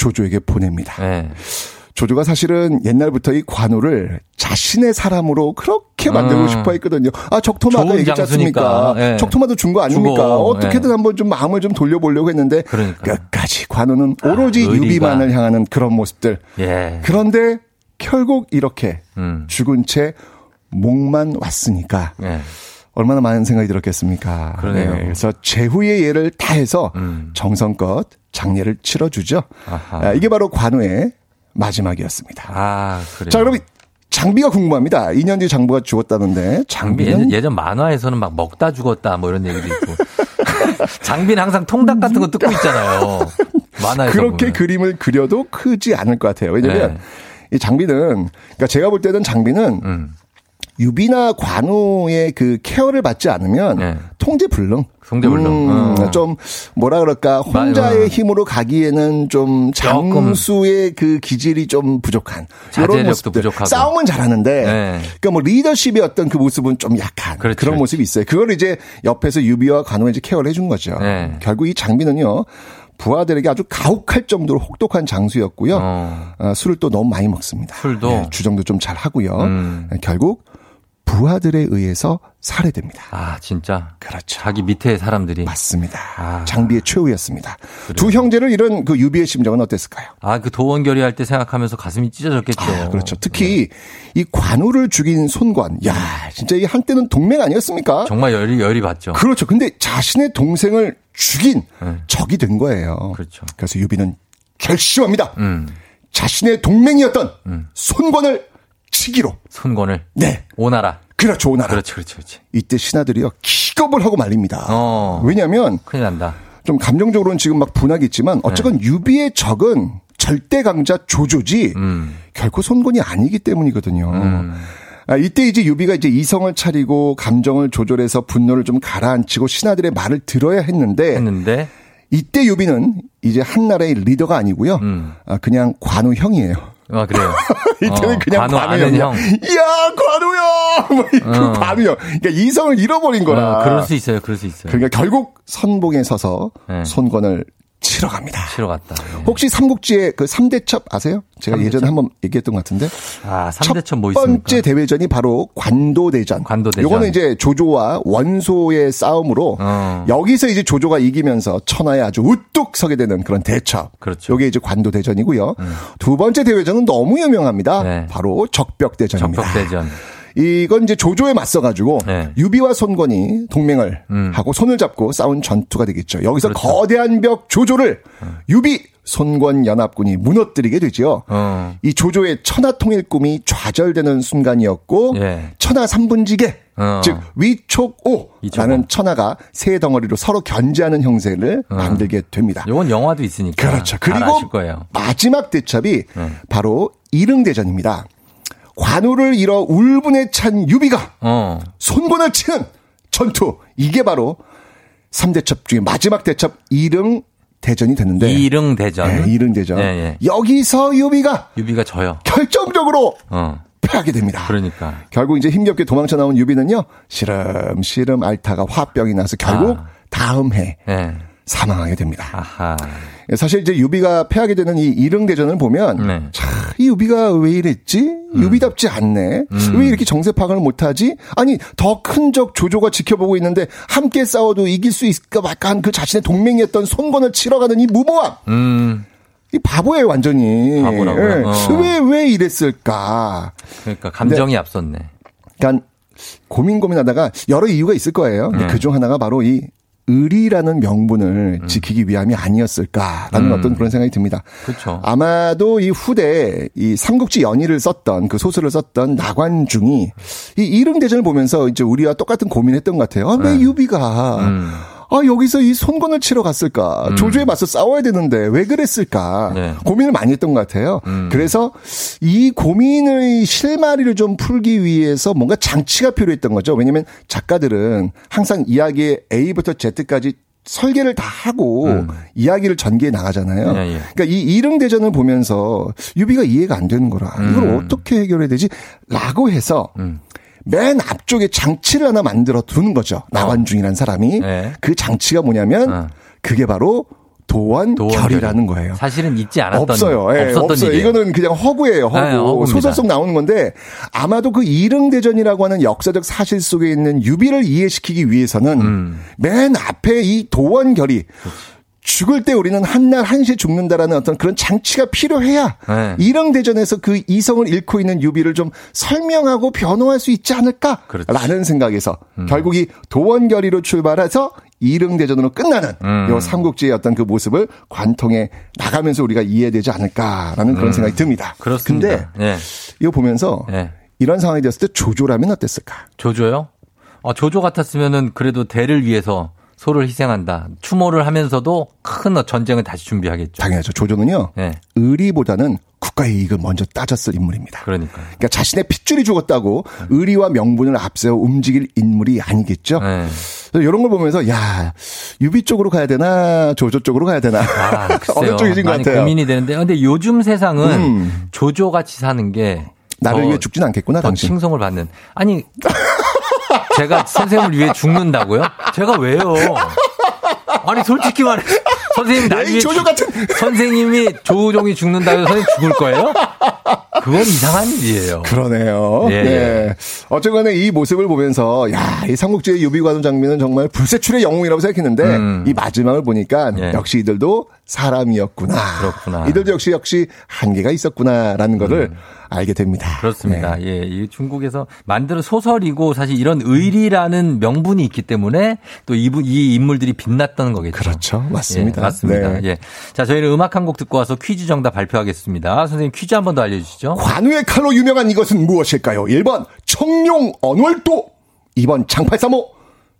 조조에게 보냅니다. 네. 조조가 사실은 옛날부터 이 관우를 자신의 사람으로 그렇게 만들고 음. 싶어 했거든요. 아, 적토마 아까 좋은 얘기했지 않습니까? 예. 적토마도 준 거 아닙니까? 주고, 어떻게든 예. 한번 좀 마음을 좀 돌려보려고 했는데 그러니까. 끝까지 관우는 오로지 의리가. 유비만을 향하는 그런 모습들. 예. 그런데 결국 이렇게 음. 죽은 채 목만 왔으니까 예. 얼마나 많은 생각이 들었겠습니까? 네, 그러네요. 그래서 제후의 예를 다해서 음. 정성껏 장례를 치러주죠. 아하. 아, 이게 바로 관우의 마지막이었습니다. 아, 그래요. 자, 그럼 장비가 궁금합니다. 2년 뒤 장부가 죽었다는데 장비 예전, 예전 만화에서는 막 먹다 죽었다 뭐 이런 얘기도 있고. 장비는 항상 통닭 같은 거 뜯고 있잖아요. 만화에서 그렇게 보면. 그림을 그려도 크지 않을 것 같아요. 왜냐면 네. 이 장비는 그러니까 제가 볼 때는 장비는 음. 유비나 관우의 그 케어를 받지 않으면 네. 통제 불능. 통제불능. 음, 어. 좀 뭐라 그럴까 혼자의 힘으로 가기에는 좀 장수의 그 기질이 좀 부족한 이런 모습들. 부족하고. 싸움은 잘하는데 네. 그러니까 뭐 리더십의 어떤 그 모습은 좀 약한 그렇지, 그런 그렇지. 모습이 있어요. 그걸 이제 옆에서 유비와 관우가 이제 케어를 해준 거죠. 네. 결국 이 장비는요. 부하들에게 아주 가혹할 정도로 혹독한 장수였고요. 어. 어, 술을 또 너무 많이 먹습니다. 술도? 네, 주정도 좀 잘 하고요. 음. 결국 부하들에 의해서 살해됩니다. 아, 진짜. 그렇죠. 자기 밑에 사람들이. 맞습니다. 아. 장비의 최후였습니다. 두 형제를 잃은 그 유비의 심정은 어땠을까요? 아, 그 도원결의 할 때 생각하면서 가슴이 찢어졌겠죠. 아, 그렇죠. 특히 이 관우를 죽인 손권. 야, 진짜 이 한때는 동맹 아니었습니까? 정말 열이, 열이 받죠. 그렇죠. 근데 자신의 동생을 죽인 네. 적이 된 거예요. 그렇죠. 그래서 유비는 결심합니다. 음. 자신의 동맹이었던 손권을 치기로. 손권을. 네. 오나라. 그렇죠, 오나라. 그렇죠, 그렇죠, 그렇지. 이때 신하들이요 기겁을 하고 말립니다. 어. 왜냐하면 큰일 난다. 좀 감정적으로는 지금 막 분하겠지만 어쨌건 유비의 적은 절대 강자 조조지 음. 결코 손권이 아니기 때문이거든요. 음. 아, 이때 이제 유비가 이제 이성을 차리고 감정을 조절해서 분노를 좀 가라앉히고 신하들의 말을 들어야 했는데 했는데. 이때 유비는 이제 한 나라의 리더가 아니고요. 음. 아, 그냥 관우 형이에요. 아, 그래요. 이때는 어, 그냥 관우 아는 형 이야. 형. 야, 관우 형! 뭐, 그 어. 관우 형. 그러니까 이성을 잃어버린 거라. 어, 그럴 수 있어요, 그럴 수 있어요. 그러니까 결국 선봉에 서서 네. 손권을 치러 갑니다. 치러 갔다. 예. 혹시 삼국지의 그 3대첩 아세요? 제가 삼대첩? 예전에 한번 얘기했던 것 같은데. 아, 첫 3대첩 뭐 있습니까? 번째 대회전이 바로 관도대전. 관도대전. 요거는 이제 조조와 원소의 싸움으로 어. 여기서 이제 조조가 이기면서 천하에 아주 우뚝 서게 되는 그런 대첩. 그렇죠. 요게 이제 관도대전이고요. 두 번째 대회전은 너무 유명합니다. 네. 바로 적벽대전입니다. 적벽대전. 이건 이제 조조에 맞서가지고 네. 유비와 손권이 동맹을 음. 하고 손을 잡고 싸운 전투가 되겠죠. 여기서 그렇죠. 어. 거대한 벽 조조를 유비 손권 연합군이 무너뜨리게 되죠. 어. 이 조조의 천하 통일 꿈이 좌절되는 순간이었고 예. 천하 삼분지계 어. 즉 위촉오라는 위촉오. 천하가 세 덩어리로 서로 견제하는 형세를 만들게 됩니다. 요건 영화도 있으니까. 그렇죠. 잘 그리고. 마지막 대첩이 네. 바로 이릉 대전입니다. 관우를 잃어 울분에 찬 유비가 어. 손권을 치는 전투. 이게 바로 3대 첩 중에 마지막 대첩 이릉 대전이 되는데 이릉 대전. 네, 이릉 대전. 예, 예. 여기서 유비가 유비가 져요. 결정적으로 어. 패하게 됩니다. 그러니까. 결국 이제 힘겹게 도망쳐 나온 유비는요. 시름시름 앓다가 화병이 나서 결국 아. 다음 해 예. 사망하게 됩니다. 아하. 사실 이제 유비가 패하게 되는 이 이릉 대전을 보면 네. 참, 이 유비가 왜 이랬지? 유비답지 않네. 음. 왜 이렇게 정세 파악을 못하지? 아니 더 큰 적 조조가 지켜보고 있는데 함께 싸워도 이길 수 있을까 말까 한 그 자신의 동맹이었던 손권을 치러가는 이 무모함. 음. 이 바보예요 완전히. 바보라고요? 예. 어. 왜, 왜 이랬을까? 그러니까 감정이 앞섰네. 그러니까 고민 고민하다가 여러 이유가 있을 거예요. 네. 그중 하나가 바로 이 의리라는 명분을 지키기 위함이 아니었을까라는 음. 어떤 그런 생각이 듭니다. 그렇죠. 아마도 이 후대 이 삼국지 연의를 썼던 그 소설을 썼던 나관중이 이 이릉 대전을 보면서 이제 우리와 똑같은 고민했던 것 같아요. 아, 왜 네. 유비가 음. 아, 여기서 이 손권을 치러 갔을까? 조조에 맞서 싸워야 되는데 왜 그랬을까? 네. 고민을 많이 했던 것 같아요. 그래서 이 고민의 실마리를 좀 풀기 위해서 뭔가 장치가 필요했던 거죠. 왜냐면 작가들은 항상 이야기의 A부터 Z까지 설계를 다 하고 이야기를 전개해 나가잖아요. 음. 예, 예. 그러니까 이 이릉 대전을 보면서 유비가 이해가 안 되는 거라. 이걸 음. 어떻게 해결해야 되지? 라고 해서 맨 앞쪽에 장치를 하나 만들어 두는 거죠. 나관중이라는 사람이. 네. 그 장치가 뭐냐면 그게 바로 도원결이라는 거예요. 사실은 있지 않았던 없어요. 예, 없었던 없어요. 일이에요. 이거는 그냥 허구예요. 허구. 네. 소설 속 나오는 건데 아마도 그 이릉 대전이라고 하는 역사적 사실 속에 있는 유비를 이해시키기 위해서는 음. 맨 앞에 이 도원 결이 죽을 때 우리는 한날 한시에 죽는다라는 어떤 그런 장치가 필요해야 네. 이릉대전에서 그 이성을 잃고 있는 유비를 좀 설명하고 변호할 수 있지 않을까라는 생각에서 음. 결국 이 도원결의로 출발해서 이릉대전으로 끝나는 음. 요 삼국지의 어떤 그 모습을 관통해 나가면서 우리가 이해되지 않을까라는 그런 음. 생각이 듭니다. 그렇습니다. 근데 예. 이거 보면서 예. 이런 상황이 되었을 때 조조라면 어땠을까? 조조요? 어, 조조 같았으면은 그래도 대를 위해서 소를 희생한다. 추모를 하면서도 큰 전쟁을 다시 준비하겠죠. 당연하죠. 조조는요. 예. 의리보다는 국가의 이익을 먼저 따졌을 인물입니다. 그러니까. 그러니까 자신의 핏줄이 죽었다고 의리와 명분을 앞세워 움직일 인물이 아니겠죠. 네. 그래서 이런 걸 보면서 야 유비 쪽으로 가야 되나 조조 쪽으로 가야 되나 아. 어느 쪽이신 것 같아요. 고민이 되는데, 근데 요즘 세상은 음. 조조 같이 사는 게 나를 더- 위해 죽진 않겠구나 더 당신. 칭송을 받는. 아니, 제가 선생님을 위해 죽는다고요? 제가 왜요? 아니 솔직히 말해 선생님 날 위해 조조 죽- 같은 선생님이 조종이 죽는다고 선생님 죽을 거예요? 그건 이상한 일이에요. 그러네요. 예, 네. 예. 어쨌거나 이 모습을 보면서 야, 이 삼국지의 유비관원 장면은 정말 불세출의 영웅이라고 생각했는데 음. 이 마지막을 보니까 예. 역시 이들도 사람이었구나. 그렇구나. 이들도 역시 역시 한계가 있었구나라는 거를 알게 됩니다. 음. 그렇습니다. 네. 예, 이 중국에서 만드는 소설이고 사실 이런 의리라는 명분이 있기 때문에 또 이분 이 인물들이 빛났던 거겠죠. 그렇죠. 맞습니다. 예, 맞습니다. 네. 예. 자, 저희는 음악 한 곡 듣고 와서 퀴즈 정답 발표하겠습니다. 선생님 퀴즈 한 번 더 알려주시죠. 관우의 칼로 유명한 이것은 무엇일까요? 1번 청룡 언월도 2번 장팔사모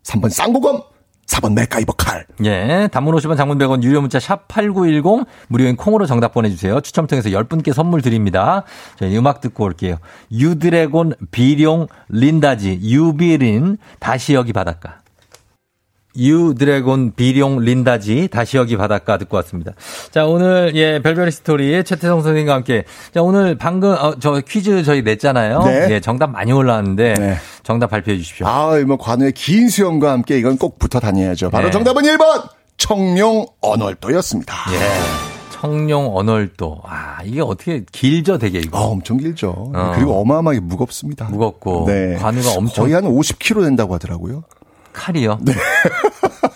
3번 쌍고검 4번 맥가이버 칼 예, 단문 50원 장문 100원 유료 문자 샵 8910 무료인 콩으로 정답 보내주세요. 추첨 통해서 10분께 선물 드립니다. 저희 음악 듣고 올게요. 유두래곤 비룡 린다G 유비린 다시 여기 바닷가. 유두래곤 비룡 린다G 다시 여기 바닷가 듣고 왔습니다. 자 오늘 예 별별의 스토리 최태성 선생님과 함께 자 오늘 방금 어, 저 퀴즈 저희 냈잖아요. 네. 예 정답 많이 올라왔는데 네. 정답 발표해 주십시오. 아, 뭐 관우의 긴 수염과 함께 이건 꼭 붙어 다녀야죠. 바로 네. 정답은 1번 청룡 언월도였습니다. 예. 청룡 언월도. 아, 이게 어떻게 길죠, 되게 이거. 아, 엄청 길죠. 어. 그리고 어마어마하게 무겁습니다. 무겁고. 네. 관우가 엄청 거의 한 50kg 된다고 하더라고요. 칼이요. 네.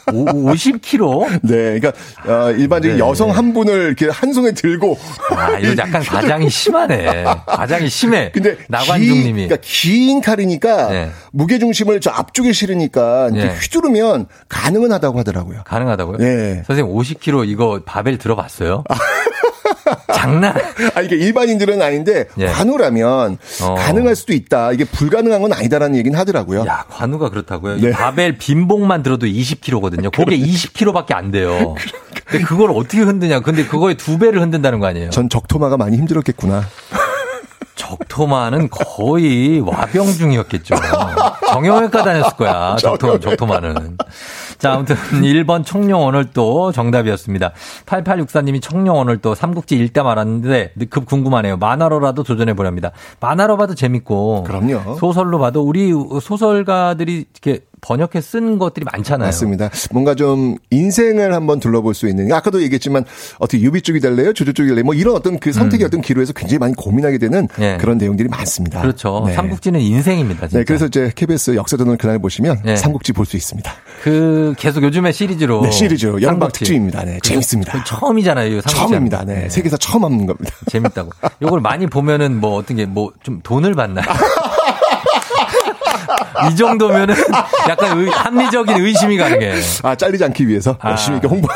50kg? 네, 그러니까 어, 일반적인 네. 여성 한 분을 이렇게 한 손에 들고 아, 이거 약간 과장이 심하네. 과장이 심해. 근데 나관중 긴- 님이. 그러니까 긴 칼이니까 네. 무게 중심을 저 앞쪽에 실으니까 네. 휘두르면 가능은 하다고 하더라고요. 가능하다고요? 네. 선생님 50kg 이거 바벨 들어봤어요? 장난. 아, 이게 일반인들은 아닌데 예. 관우라면 어. 가능할 수도 있다. 이게 불가능한 건 아니다라는 얘기는 하더라고요. 야, 관우가 그렇다고요? 네. 이 바벨 빈봉만 들어도 20kg거든요. 그게 20kg밖에 안 돼요. 근데 그걸 어떻게 흔드냐? 근데 그거의 두 배를 흔든다는 거 아니에요? 전 적토마가 많이 힘들었겠구나. 적토마는 거의 와병 중이었겠죠. 정형외과 다녔을 거야. 적토, 적토마는. 자, 아무튼 1번 청룡 언월도 정답이었습니다. 8864님이 청룡 언월도 삼국지 읽다 말았는데 급 궁금하네요. 만화로라도 도전해 보렵니다. 만화로 봐도 재밌고 그럼요. 소설로 봐도 우리 소설가들이 이렇게 번역해 쓴 것들이 많잖아요. 맞습니다. 뭔가 좀 인생을 한번 둘러볼 수 있는 아까도 얘기했지만 어떻게 유비 쪽이 될래요? 조조 쪽이 될래요? 뭐 이런 어떤 그 선택의 어떤 기로에서 굉장히 많이 고민하게 되는 음. 예. 그런 내용들이 많습니다. 그렇죠. 네. 삼국지는 인생입니다. 진짜. 네, 그래서 이제 KBS 역사전을 그날 보시면 네. 삼국지 볼 수 있습니다. 그 계속 요즘에 시리즈로 네, 시리즈 여름방 삼국지. 특집입니다. 네, 재밌습니다. 그 처음이잖아요. 삼국지 처음입니다. 거. 네, 세계에서 처음 하는 겁니다. 재밌다고. 요걸 많이 보면은 뭐 어떤 게 뭐 좀 돈을 받나요? 이 정도면은 약간 의- 합리적인 의심이 가능해. 아, 잘리지 않기 위해서 열심히 이렇게 홍보.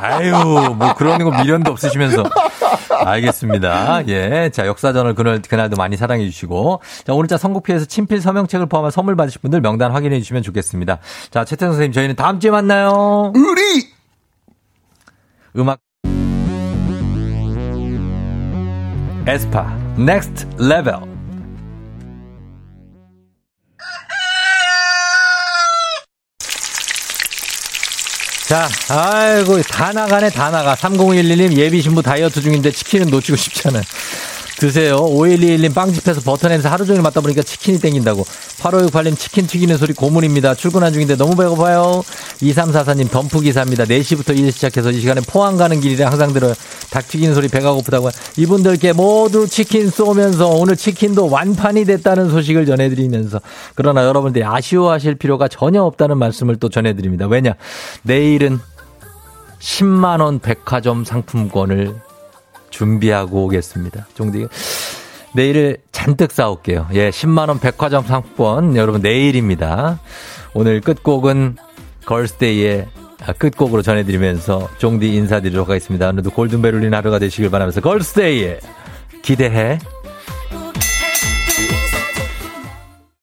아유, 뭐 그런 거 미련도 없으시면서. 알겠습니다. 예. 자, 역사전을 그날, 그날도 많이 사랑해 주시고. 자, 오늘 자 선곡피에서 친필 서명책을 포함한 선물 받으실 분들 명단 확인해 주시면 좋겠습니다. 자, 최태성 선생님, 저희는 다음 주에 만나요. 우리! 음악. 에스파, Next Level. 자, 아이고, 다 나가네, 다 나가. 3011님 예비 신부 다이어트 중인데 치킨은 놓치고 싶잖아요. 드세요. 5121님 빵집에서 버터 냄새 하루 종일 맡다 보니까 치킨이 땡긴다고. 8568님 치킨 튀기는 소리 고문입니다. 출근한 중인데 너무 배고파요. 2344님 덤프 기사입니다. 4시부터 일 시작해서 이 시간에 포항 가는 길이래 항상 들어요. 닭 튀기는 소리 배가 고프다고. 이분들께 모두 치킨 쏘면서 오늘 치킨도 완판이 됐다는 소식을 전해드리면서 그러나 여러분들이 아쉬워하실 필요가 전혀 없다는 말씀을 또 전해드립니다. 왜냐? 내일은 10만원 백화점 상품권을 준비하고 오겠습니다. 종디 내일을 잔뜩 싸올게요. 예, 10만원 백화점 상품권 여러분 내일입니다. 오늘 끝곡은 걸스데이의 아, 끝곡으로 전해드리면서 종디 인사드리도록 하겠습니다. 오늘도 골든벨 울린 하루가 되시길 바라면서 걸스데이에 기대해.